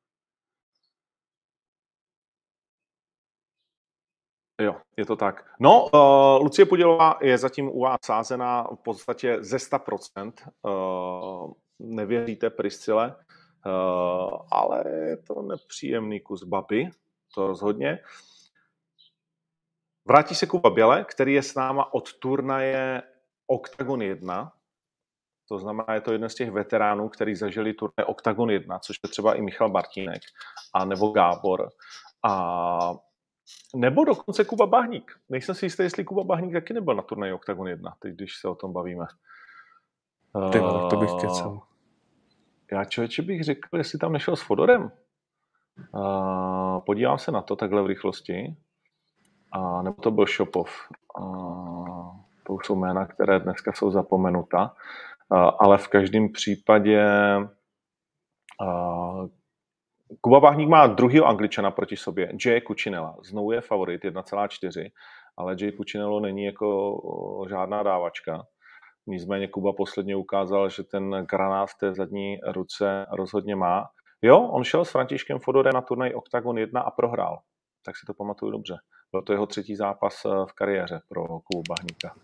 Jo, je to tak. No, uh, Lucie Podělová je zatím u vás sázená v podstatě ze 100%. Uh, nevěříte Priscile, uh, ale je to nepříjemný kus baby, to rozhodně. Vrátí se Kuba Běle, který je s náma od turnaje Octagon 1. To znamená, je to jeden z těch veteránů, který zažili turnaj Octagon 1, což je třeba i Michal Martínek, a nebo Gábor. A nebo dokonce Kuba Bahník. Nejsem si jistý, jestli Kuba Bahník taky nebyl na turnaji Octagon 1, teď když se o tom bavíme. Ty to bych kecel. Já člověče bych řekl, jestli tam nešel s Fodorem. Uh, podívám se na to takhle v rychlosti. A nebo to byl Šopov. Uh, to už jsou jména, které dneska jsou zapomenuta. Uh, ale v každém případě Kuba Váhník má druhýho angličana proti sobě, Jay Kučinela. Znovu je favorit 1,4, ale Jay Kučinelo není jako žádná dávačka. Nicméně Kuba posledně ukázal, že ten granát v té zadní ruce rozhodně má. Jo, on šel s Františkem Fodorem na turnaj Octagon 1 a prohrál. Tak si to pamatuju dobře. Byl to jeho třetí zápas eh, v kariéře pro Kubu Bahníka.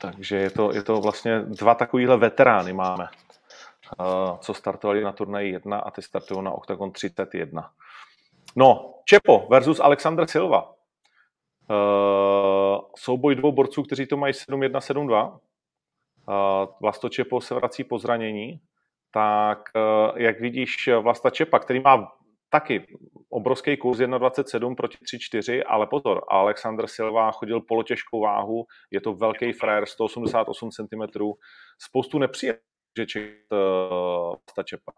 Takže je to, je to vlastně dva takovýhle veterány máme, co startovali na turnaji 1 a ty startují na Octagon 31. No, Čepo versus Alexander Silva. Uh, souboj dvou borců, kteří to mají 7-1, 7-2. Uh, Vlasto Čepo se vrací po zranění, tak uh, jak vidíš Vlasta Čepa, který má taky obrovský kurz 1,27 proti 3,4, ale pozor, Alexander Silva chodil polotěžkou váhu, je to velký frajer, 188 cm, spoustu nepříjemných že čekat uh, Čepa.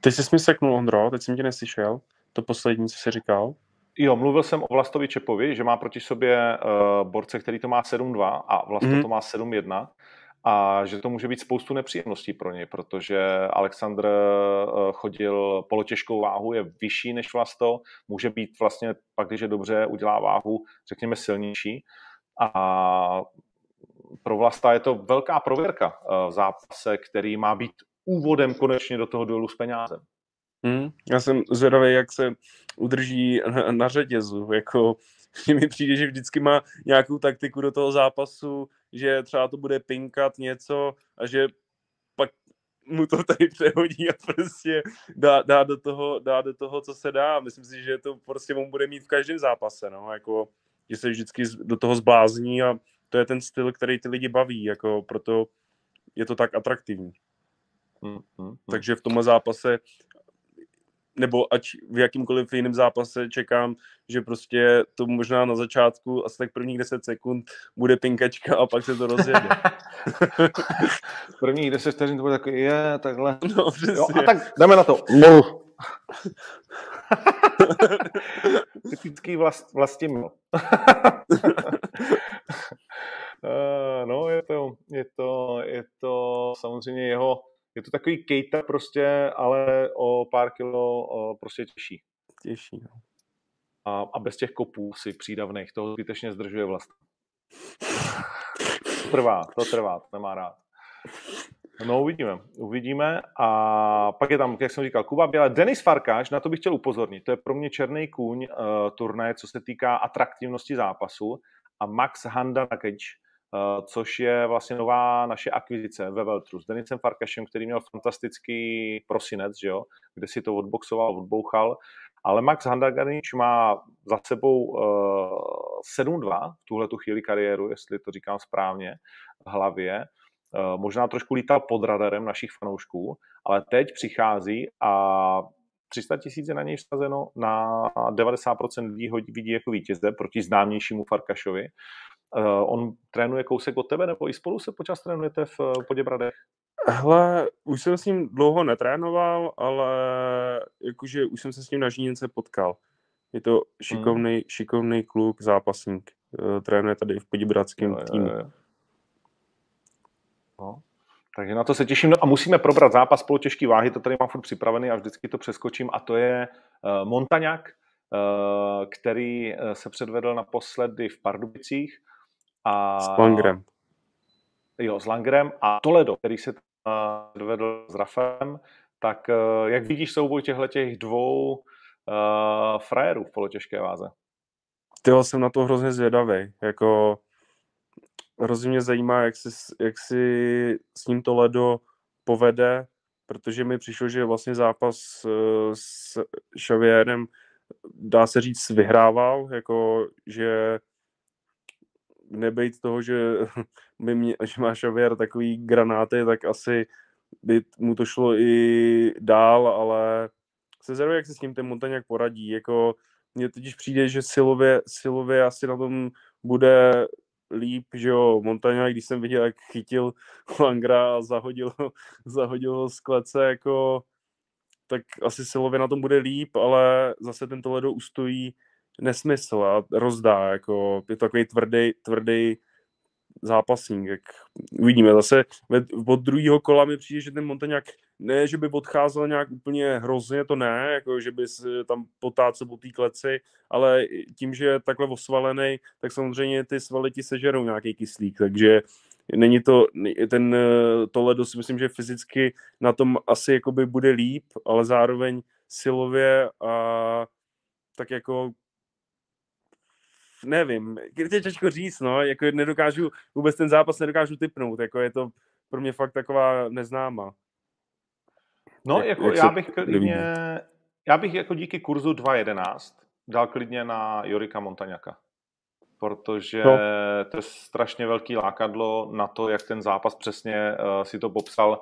Teď jsi mi seknul, Ondro, teď jsem tě neslyšel to poslední, co jsi říkal? Jo, mluvil jsem o Vlastovi Čepovi, že má proti sobě uh, borce, který to má 7-2 a Vlasto mm. to má 7-1 a že to může být spoustu nepříjemností pro něj, protože Alexandr uh, chodil polotěžkou váhu, je vyšší než Vlasto, může být vlastně pak, když je dobře, udělá váhu, řekněme, silnější a pro Vlasta je to velká prověrka uh, v zápase, který má být úvodem konečně do toho duelu s penězem. Hmm, já jsem zvědavý, jak se udrží na, na řetězu. Jako, <laughs> mi přijde, že vždycky má nějakou taktiku do toho zápasu, že třeba to bude pinkat něco a že pak mu to tady přehodí a prostě dá, dá, do toho, dá do toho, co se dá. Myslím si, že to prostě on bude mít v každém zápase, no, jako, že se vždycky do toho zblázní a to je ten styl, který ty lidi baví, jako proto je to tak atraktivní. Hmm, hmm, hmm. Takže v tomhle zápase nebo ať v jakýmkoliv jiném zápase čekám, že prostě to možná na začátku asi tak prvních 10 sekund bude pinkačka a pak se to rozjede. <laughs> prvních 10 vteřin to bude takový, je, takhle. <laughs> No, přesně. Jo, a tak jdeme na to. No. <laughs> Typický vlast, vlastimil. Uh, no, je to, je to, je to samozřejmě jeho je to takový kejta prostě, ale o pár kilo o, prostě těžší. Těžší, no. A, a bez těch kopů si přídavných, toho zbytečně zdržuje vlast. To trvá, to trvá, to nemá rád. No uvidíme, uvidíme. A pak je tam, jak jsem říkal, Kuba Běle. Denis Farkáš, na to bych chtěl upozornit. To je pro mě černý kůň uh, turnaje, co se týká atraktivnosti zápasu. A Max Handa Nakic, Eh, což je vlastně nová naše akvizice ve Veltru s Denisem Farkašem, který měl fantastický prosinec, že jo, kde si to odboxoval, odbouchal, ale Max Handaganič má za sebou uh, 7-2 v tuhle tu chvíli kariéru, jestli to říkám správně v hlavě. Uh, možná trošku lítal pod radarem našich fanoušků, ale teď přichází a 300 tisíc je na něj vsazeno, na 90% lidí vidí jako vítěze proti známějšímu Farkašovi. Uh, on trénuje kousek od tebe, nebo i spolu se počas trénujete v uh, Poděbradech? Hele, už jsem s ním dlouho netrénoval, ale jakože už jsem se s ním na Žíněnce potkal. Je to šikovný, hmm. šikovný kluk, zápasník. Uh, trénuje tady v Poděbradském jo, týmu. Jo, jo. No. Takže na to se těším. No a musíme probrat zápas polotěžké váhy, to tady mám furt připravený a vždycky to přeskočím. A to je uh, Montaňák, uh, který se předvedl naposledy v Pardubicích a, s Langrem. Jo, s Langrem a Toledo, který se vedl s Rafem, tak eh, jak vidíš souboj těchto těch dvou uh, frajerů v polotěžké váze? Ty jsem na to hrozně zvědavý. Jako, hrozně mě zajímá, jak si, jak si s ním Toledo povede, protože mi přišlo, že vlastně zápas s Xavierem dá se říct, vyhrával, jako že nebejt toho, že, <laughs> by mě, že má Xavier takový granáty, tak asi by mu to šlo i dál, ale se zrovna, jak se s ním ten Montaňák poradí. Jako, mně totiž přijde, že silově, silově asi na tom bude líp, že jo, Montaňák, když jsem viděl, jak chytil <laughs> Langra a zahodil, <laughs> zahodil ho z klece, jako, tak asi silově na tom bude líp, ale zase tento ledo ustojí nesmysl a rozdá, jako, je to takový tvrdý, tvrdý zápasník. Jak uvidíme zase od druhého kola mi přijde, že ten Montaňák ne, že by odcházel nějak úplně hrozně, to ne, jako že by tam potácel po té kleci, ale tím, že je takhle osvalený, tak samozřejmě ty svaly ti sežerou nějaký kyslík, takže není to, ten ledo si myslím, že fyzicky na tom asi jakoby bude líp, ale zároveň silově a tak jako nevím, je těžko říct, no, jako nedokážu, vůbec ten zápas nedokážu typnout, jako je to pro mě fakt taková neznáma. No, jak, jako jak já bych klidně, já bych jako díky kurzu 2.11 dal klidně na Jorika Montaňaka. Protože no. to je strašně velký lákadlo na to, jak ten zápas přesně uh, si to popsal.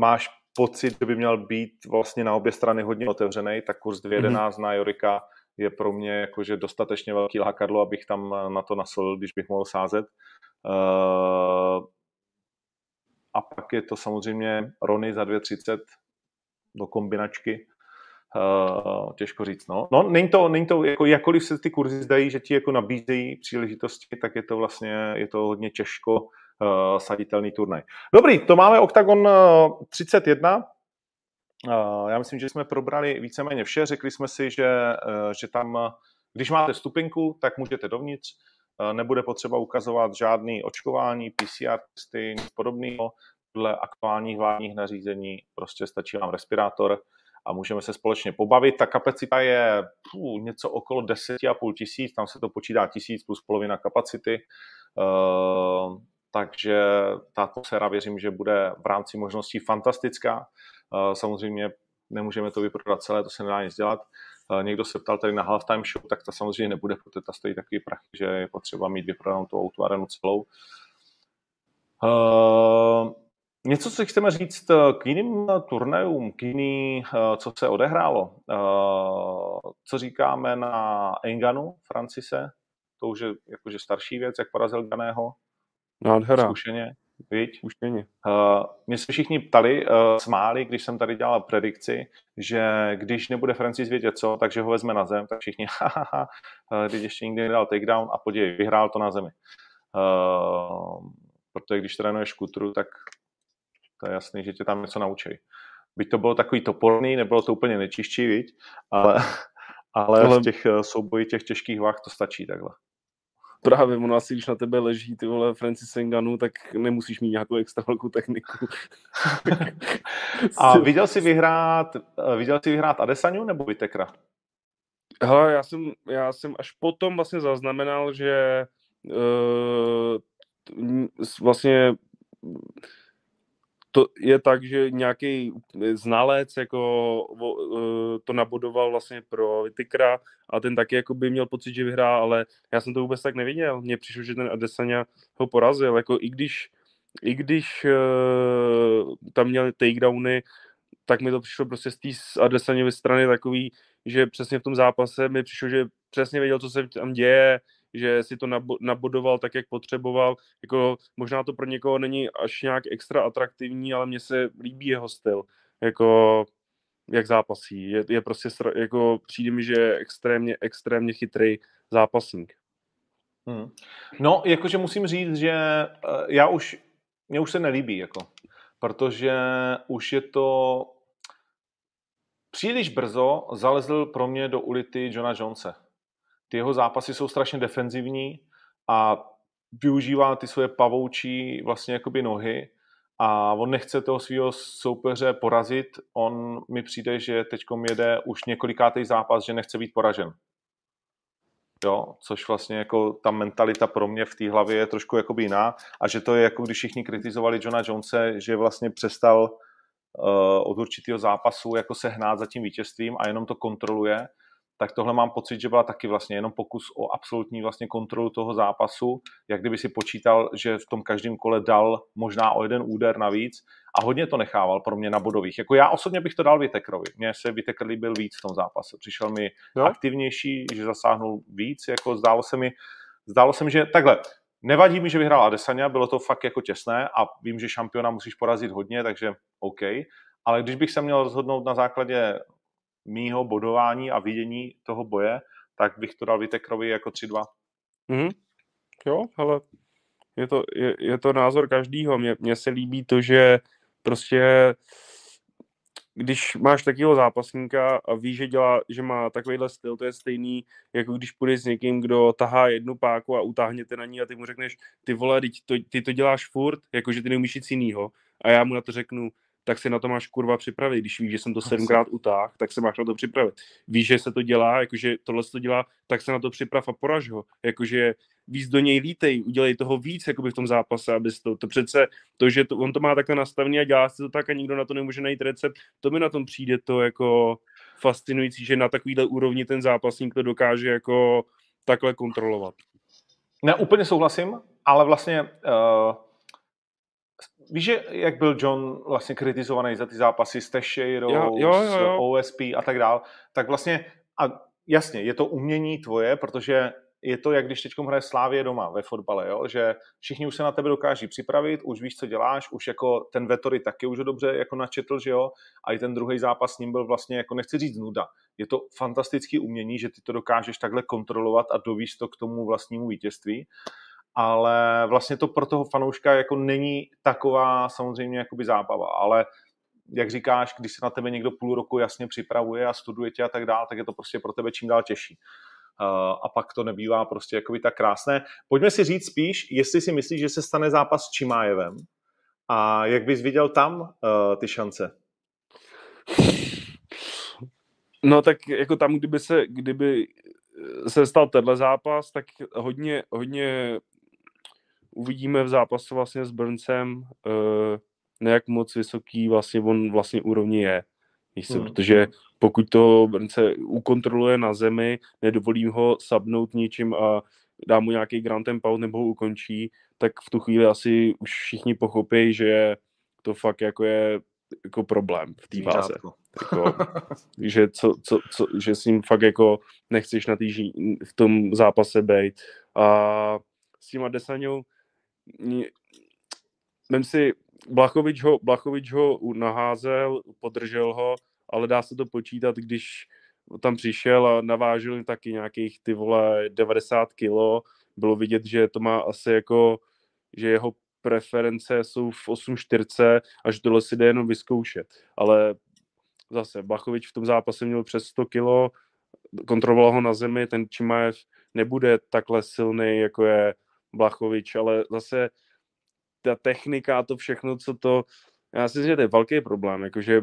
Máš pocit, že by měl být vlastně na obě strany hodně otevřený, tak kurz 2.11 mm-hmm. na Jorika je pro mě jakože dostatečně velký lákadlo, abych tam na to nasl, když bych mohl sázet. Uh, a pak je to samozřejmě Rony za 2,30 do kombinačky. Uh, těžko říct, no. No, není to, není to jako, jakkoliv se ty kurzy zdají, že ti jako nabízejí příležitosti, tak je to vlastně, je to hodně těžko uh, saditelný turnaj. Dobrý, to máme OKTAGON 31. Uh, já myslím, že jsme probrali víceméně vše. Řekli jsme si, že, uh, že tam, když máte stupinku, tak můžete dovnitř. Nebude potřeba ukazovat žádný očkování, PCR testy, nic podobného podle aktuálních vládních nařízení prostě stačí vám respirátor a můžeme se společně pobavit. Ta kapacita je pů, něco okolo 10,5 tisíc, tam se to počítá tisíc plus polovina kapacity, takže ta atmosféra věřím, že bude v rámci možností fantastická. Uh, samozřejmě nemůžeme to vyprodat celé, to se nedá nic dělat. Uh, někdo se ptal tady na halftime show, tak ta samozřejmě nebude, protože ta stojí takový prach, že je potřeba mít vyprodanou tu auto celou. Uh, Něco, co chceme říct eh, k jiným eh, turnajům, k jiný, eh, co se odehrálo. Co říkáme na Enganu, Francise? To už je jakože starší věc, jak porazil Ganého. Nádhera. Zkušeně, viď? Zkušeně. Mě se všichni ptali, smáli, když jsem tady dělal predikci, že když nebude Francis vědět co, takže ho vezme na zem, tak všichni, <laughs> hahaha, když ještě nikdy nedal takedown a podívej, vyhrál to na zemi. Protože když trénuješ kutru, tak to je jasný, že tě tam něco naučí. Byť to bylo takový toporný, nebylo to úplně nečiščí, viď? Ale, ale, <laughs> ale v těch eh, soubojích těch těžkých váh to stačí takhle. Právě, ono asi, když na tebe leží ty vole Francis Ngannou, tak nemusíš mít nějakou extra velkou techniku. <laughs> A viděl jsi vyhrát, eh, viděl jsi vyhrát Adesaniu nebo Vitekra? Hele, já jsem, já jsem až potom vlastně zaznamenal, že uh, vlastně to je tak, že nějaký znalec jako e, to nabodoval vlastně pro Vitikra a ten taky jako by měl pocit, že vyhrá, ale já jsem to vůbec tak neviděl. Mně přišlo, že ten Adesanya ho porazil, jako i když i když uh, tam měl takedowny, tak mi to přišlo prostě z té Adesanyovy strany takový, že přesně v tom zápase mi přišlo, že přesně věděl, co se tam děje, že si to nabodoval tak, jak potřeboval. Jako, možná to pro někoho není až nějak extra atraktivní, ale mně se líbí jeho styl. Jako, jak zápasí. Je, je prostě, jako, přijde mi, že je extrémně, extrémně chytrý zápasník. Hmm. No, jakože musím říct, že uh, já už, mě už se nelíbí, jako, protože už je to příliš brzo zalezl pro mě do ulity Johna Jonese ty jeho zápasy jsou strašně defenzivní a využívá ty svoje pavoučí vlastně jakoby nohy a on nechce toho svého soupeře porazit. On mi přijde, že teď jede už několikátý zápas, že nechce být poražen. Jo, což vlastně jako ta mentalita pro mě v té hlavě je trošku jakoby jiná a že to je jako když všichni kritizovali Johna Jonese, že vlastně přestal uh, od určitého zápasu jako se hnát za tím vítězstvím a jenom to kontroluje, tak tohle mám pocit, že byla taky vlastně jenom pokus o absolutní vlastně kontrolu toho zápasu, jak kdyby si počítal, že v tom každém kole dal možná o jeden úder navíc a hodně to nechával pro mě na bodových. Jako já osobně bych to dal Vitekrovi. Mně se Vitekr líbil víc v tom zápase. Přišel mi jo? aktivnější, že zasáhnul víc, jako zdálo se mi, zdálo se mi, že takhle, Nevadí mi, že vyhrál Adesanya, bylo to fakt jako těsné a vím, že šampiona musíš porazit hodně, takže OK. Ale když bych se měl rozhodnout na základě mýho bodování a vidění toho boje, tak bych to dal Vitekrovi jako 3-2. Mm-hmm. Jo, ale je to, je, je to názor každýho. Mně, se líbí to, že prostě když máš takového zápasníka a víš, že, dělá, že má takovýhle styl, to je stejný, jako když půjdeš s někým, kdo tahá jednu páku a utáhněte na ní a ty mu řekneš, ty vole, ty to, ty to děláš furt, jakože ty neumíš nic jinýho. A já mu na to řeknu, tak se na to máš kurva připravit. Když víš, že jsem to sedmkrát utáhl, tak se máš na to připravit. Víš, že se to dělá, jakože tohle se to dělá, tak se na to připrav a poraž ho. Jakože víc do něj lítej, udělej toho víc jakoby v tom zápase, abys to, to přece, to, že to, on to má takhle nastavený a dělá se to tak a nikdo na to nemůže najít recept, to mi na tom přijde to jako fascinující, že na takovýhle úrovni ten zápasník to dokáže jako takhle kontrolovat. Ne, úplně souhlasím, ale vlastně uh Víš, že jak byl John vlastně kritizovaný za ty zápasy s Teixeirou, jo, jo, jo, jo. s OSP a tak dál, tak vlastně, a jasně, je to umění tvoje, protože je to, jak když teď hraje Slávě doma ve fotbale, jo? že všichni už se na tebe dokáží připravit, už víš, co děláš, už jako ten Vetory taky už dobře jako načetl, že jo, a i ten druhý zápas s ním byl vlastně, jako nechci říct nuda. Je to fantastický umění, že ty to dokážeš takhle kontrolovat a dovíš to k tomu vlastnímu vítězství ale vlastně to pro toho fanouška jako není taková samozřejmě jakoby zábava, ale jak říkáš, když se na tebe někdo půl roku jasně připravuje a studuje tě a tak dále, tak je to prostě pro tebe čím dál těžší. Uh, a pak to nebývá prostě jakoby tak krásné. Pojďme si říct spíš, jestli si myslíš, že se stane zápas s Čimájevem a jak bys viděl tam uh, ty šance? No tak jako tam, kdyby se, kdyby se stal tenhle zápas, tak hodně, hodně uvidíme v zápase vlastně s Burnsem, uh, nejak moc vysoký vlastně on vlastně úrovni je. Víš hmm. protože pokud to Brnce ukontroluje na zemi, nedovolím ho sabnout ničím a dá mu nějaký ground and pound nebo ho ukončí, tak v tu chvíli asi už všichni pochopí, že to fakt jako je jako problém v té váze. Jako, že, co, co, co, že s ním fakt jako nechceš na tý, v tom zápase být. A s tím Adesanou Vem si, Blachovič ho, Blachovič ho naházel, podržel ho, ale dá se to počítat, když tam přišel a navážil taky nějakých ty vole 90 kilo. Bylo vidět, že to má asi jako, že jeho preference jsou v 8.40 a že tohle si jde jenom vyzkoušet. Ale zase Blachovič v tom zápase měl přes 100 kilo, kontroloval ho na zemi, ten Čimajev nebude takhle silný, jako je Blachovič, ale zase ta technika a to všechno, co to, já si myslím, že to je velký problém, jakože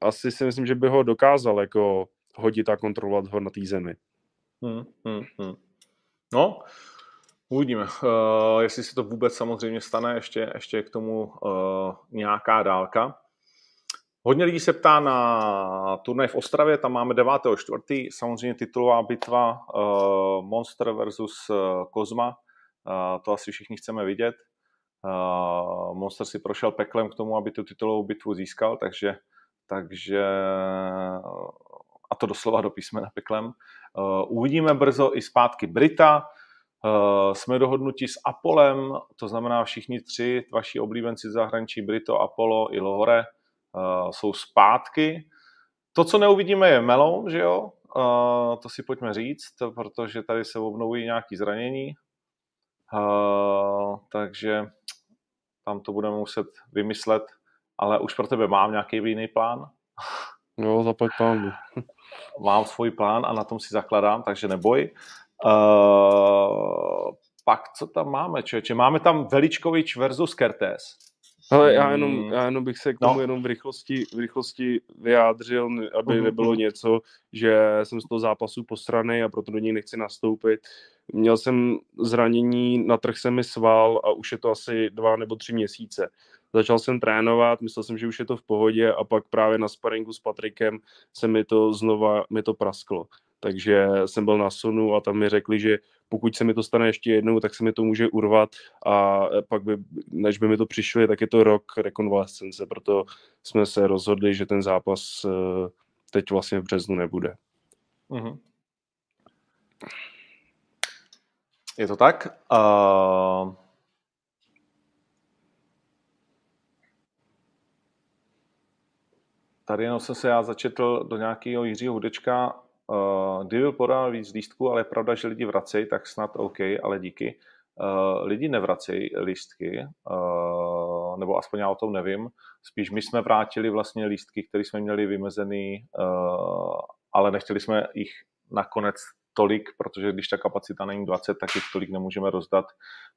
asi si myslím, že by ho dokázal jako hodit a kontrolovat ho na té zemi. Hmm, hmm, hmm. No, uvidíme, uh, jestli se to vůbec samozřejmě stane, ještě, ještě k tomu uh, nějaká dálka. Hodně lidí se ptá na turnaj v Ostravě, tam máme 9.4. Samozřejmě titulová bitva uh, Monster versus uh, Kozma to asi všichni chceme vidět. Monster si prošel peklem k tomu, aby tu titulovou bitvu získal, takže, takže a to doslova do písmena peklem. Uvidíme brzo i zpátky Brita, jsme dohodnuti s Apolem, to znamená všichni tři vaši oblíbenci zahraničí, Brito, Apollo i Lohore, jsou zpátky. To, co neuvidíme, je Melon, že jo? To si pojďme říct, protože tady se obnovují nějaké zranění. Uh, takže tam to budeme muset vymyslet, ale už pro tebe mám nějaký jiný plán. Jo, zaplať plán. <laughs> mám svůj plán a na tom si zakladám, takže neboj. Uh, pak co tam máme, člověče? Máme tam Veličkovič versus Kertéz. Ale já jenom, hmm. já jenom bych se k tomu no. jenom v rychlosti, v rychlosti vyjádřil, aby uh-huh. nebylo něco, že jsem z toho zápasu posraný a proto do něj nechci nastoupit. Měl jsem zranění, natrh se mi sval a už je to asi dva nebo tři měsíce. Začal jsem trénovat, myslel jsem, že už je to v pohodě a pak právě na sparingu s Patrikem se mi to znova mi to prasklo. takže jsem byl na Sonu a tam mi řekli, že pokud se mi to stane ještě jednou, tak se mi to může urvat a pak by, než by mi to přišli, tak je to rok rekonvalescence, proto jsme se rozhodli, že ten zápas eh, teď vlastně v březnu nebude. Mm-hmm. Je to tak? Uh... Tady jenom jsem se já začetl do nějakého Jiřího Hudečka. Uh, kdyby podal víc lístků, ale je pravda, že lidi vracejí, tak snad OK, ale díky. Uh, lidi nevracejí lístky, uh, nebo aspoň já o tom nevím. Spíš my jsme vrátili vlastně lístky, které jsme měli vymezený, uh, ale nechtěli jsme jich nakonec tolik, protože když ta kapacita není 20, tak jich tolik nemůžeme rozdat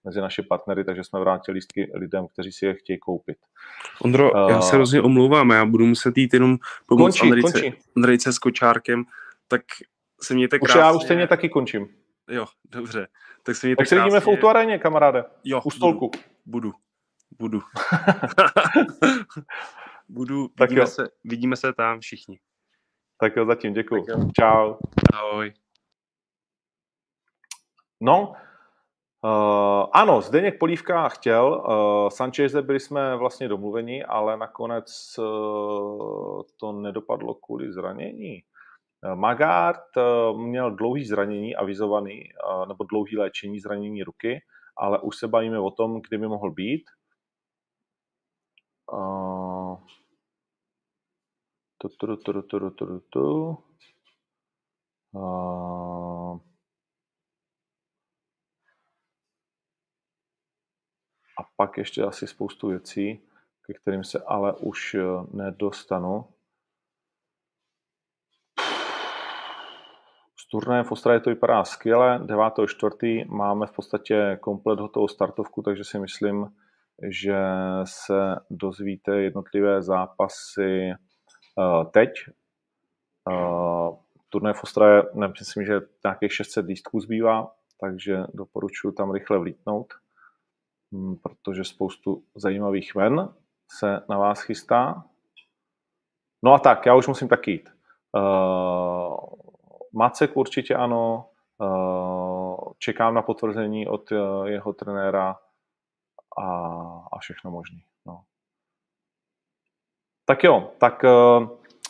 mezi naše partnery, takže jsme vrátili lístky lidem, kteří si je chtějí koupit. Ondro, uh, já se hrozně omlouvám, já budu muset jít jenom pomoct končí, Andrejce, končí. Andrejce s kočárkem, tak se mějte krásně. Už já už stejně taky končím. Jo, dobře. Tak se mějte tak se vidíme v Outu kamaráde. Jo, U stolku. Budu. Budu. <laughs> budu. tak vidíme, jo. Se, vidíme se tam všichni. Tak jo, zatím děkuji. Čau. Ahoj. No, Uh, ano, Zdeněk Polívka chtěl, uh, Sancheze byli jsme vlastně domluveni, ale nakonec uh, to nedopadlo kvůli zranění. Magard uh, měl dlouhý zranění avizovaný, uh, nebo dlouhý léčení zranění ruky, ale už se bavíme o tom, kdy by mohl být. Uh, tu, tu, tu, tu, tu, tu, tu. A pak ještě asi spoustu věcí, ke kterým se ale už eh, nedostanu. Turné v Ostraje to vypadá skvěle. 9.4. máme v podstatě komplet hotovou startovku, takže si myslím, že se dozvíte jednotlivé zápasy uh, teď. Uh, turné v Ostraje, myslím, že nějakých 600 lístků zbývá, takže doporučuji tam rychle vlítnout. Hm, protože spoustu zajímavých ven se na vás chystá. No a tak, já už musím taky jít. Uh, Macek určitě ano, uh, čekám na potvrzení od uh, jeho trenéra a, a všechno možné. No. Tak jo, tak uh,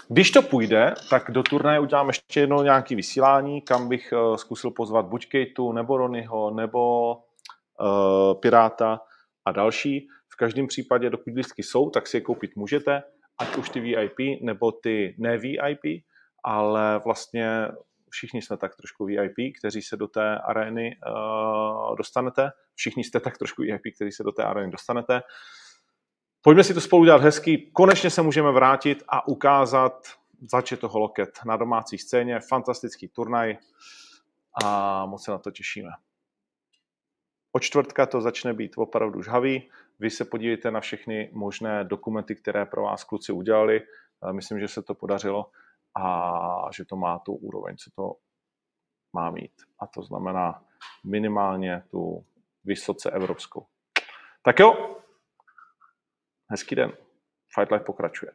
když to půjde, tak do turnaje udělám ještě jedno nějaké vysílání, kam bych zkusil pozvat buď Kejtu, nebo Ronyho, nebo uh, Piráta a další. V každém případě, dokud lístky jsou, tak si je koupit můžete, ať už ty VIP nebo ty ne-VIP, ale vlastně všichni jsme tak trošku VIP, kteří se do té arény uh, dostanete. Všichni jste tak trošku VIP, kteří se do té arény dostanete. Pojďme si to spolu dělat hezky. Konečně se můžeme vrátit a ukázat zač toho loket na domácí scéně. Fantastický turnaj a moc se na to těšíme. Od čtvrtka to začne být opravdu žhavý. Vy se podívejte na všechny možné dokumenty, které pro vás kluci udělali. Myslím, že se to podařilo a že to má tu úroveň, co to má mít. A to znamená minimálně tu vysoce evropskou. Tak jo, hezký den. Fight Life pokračuje.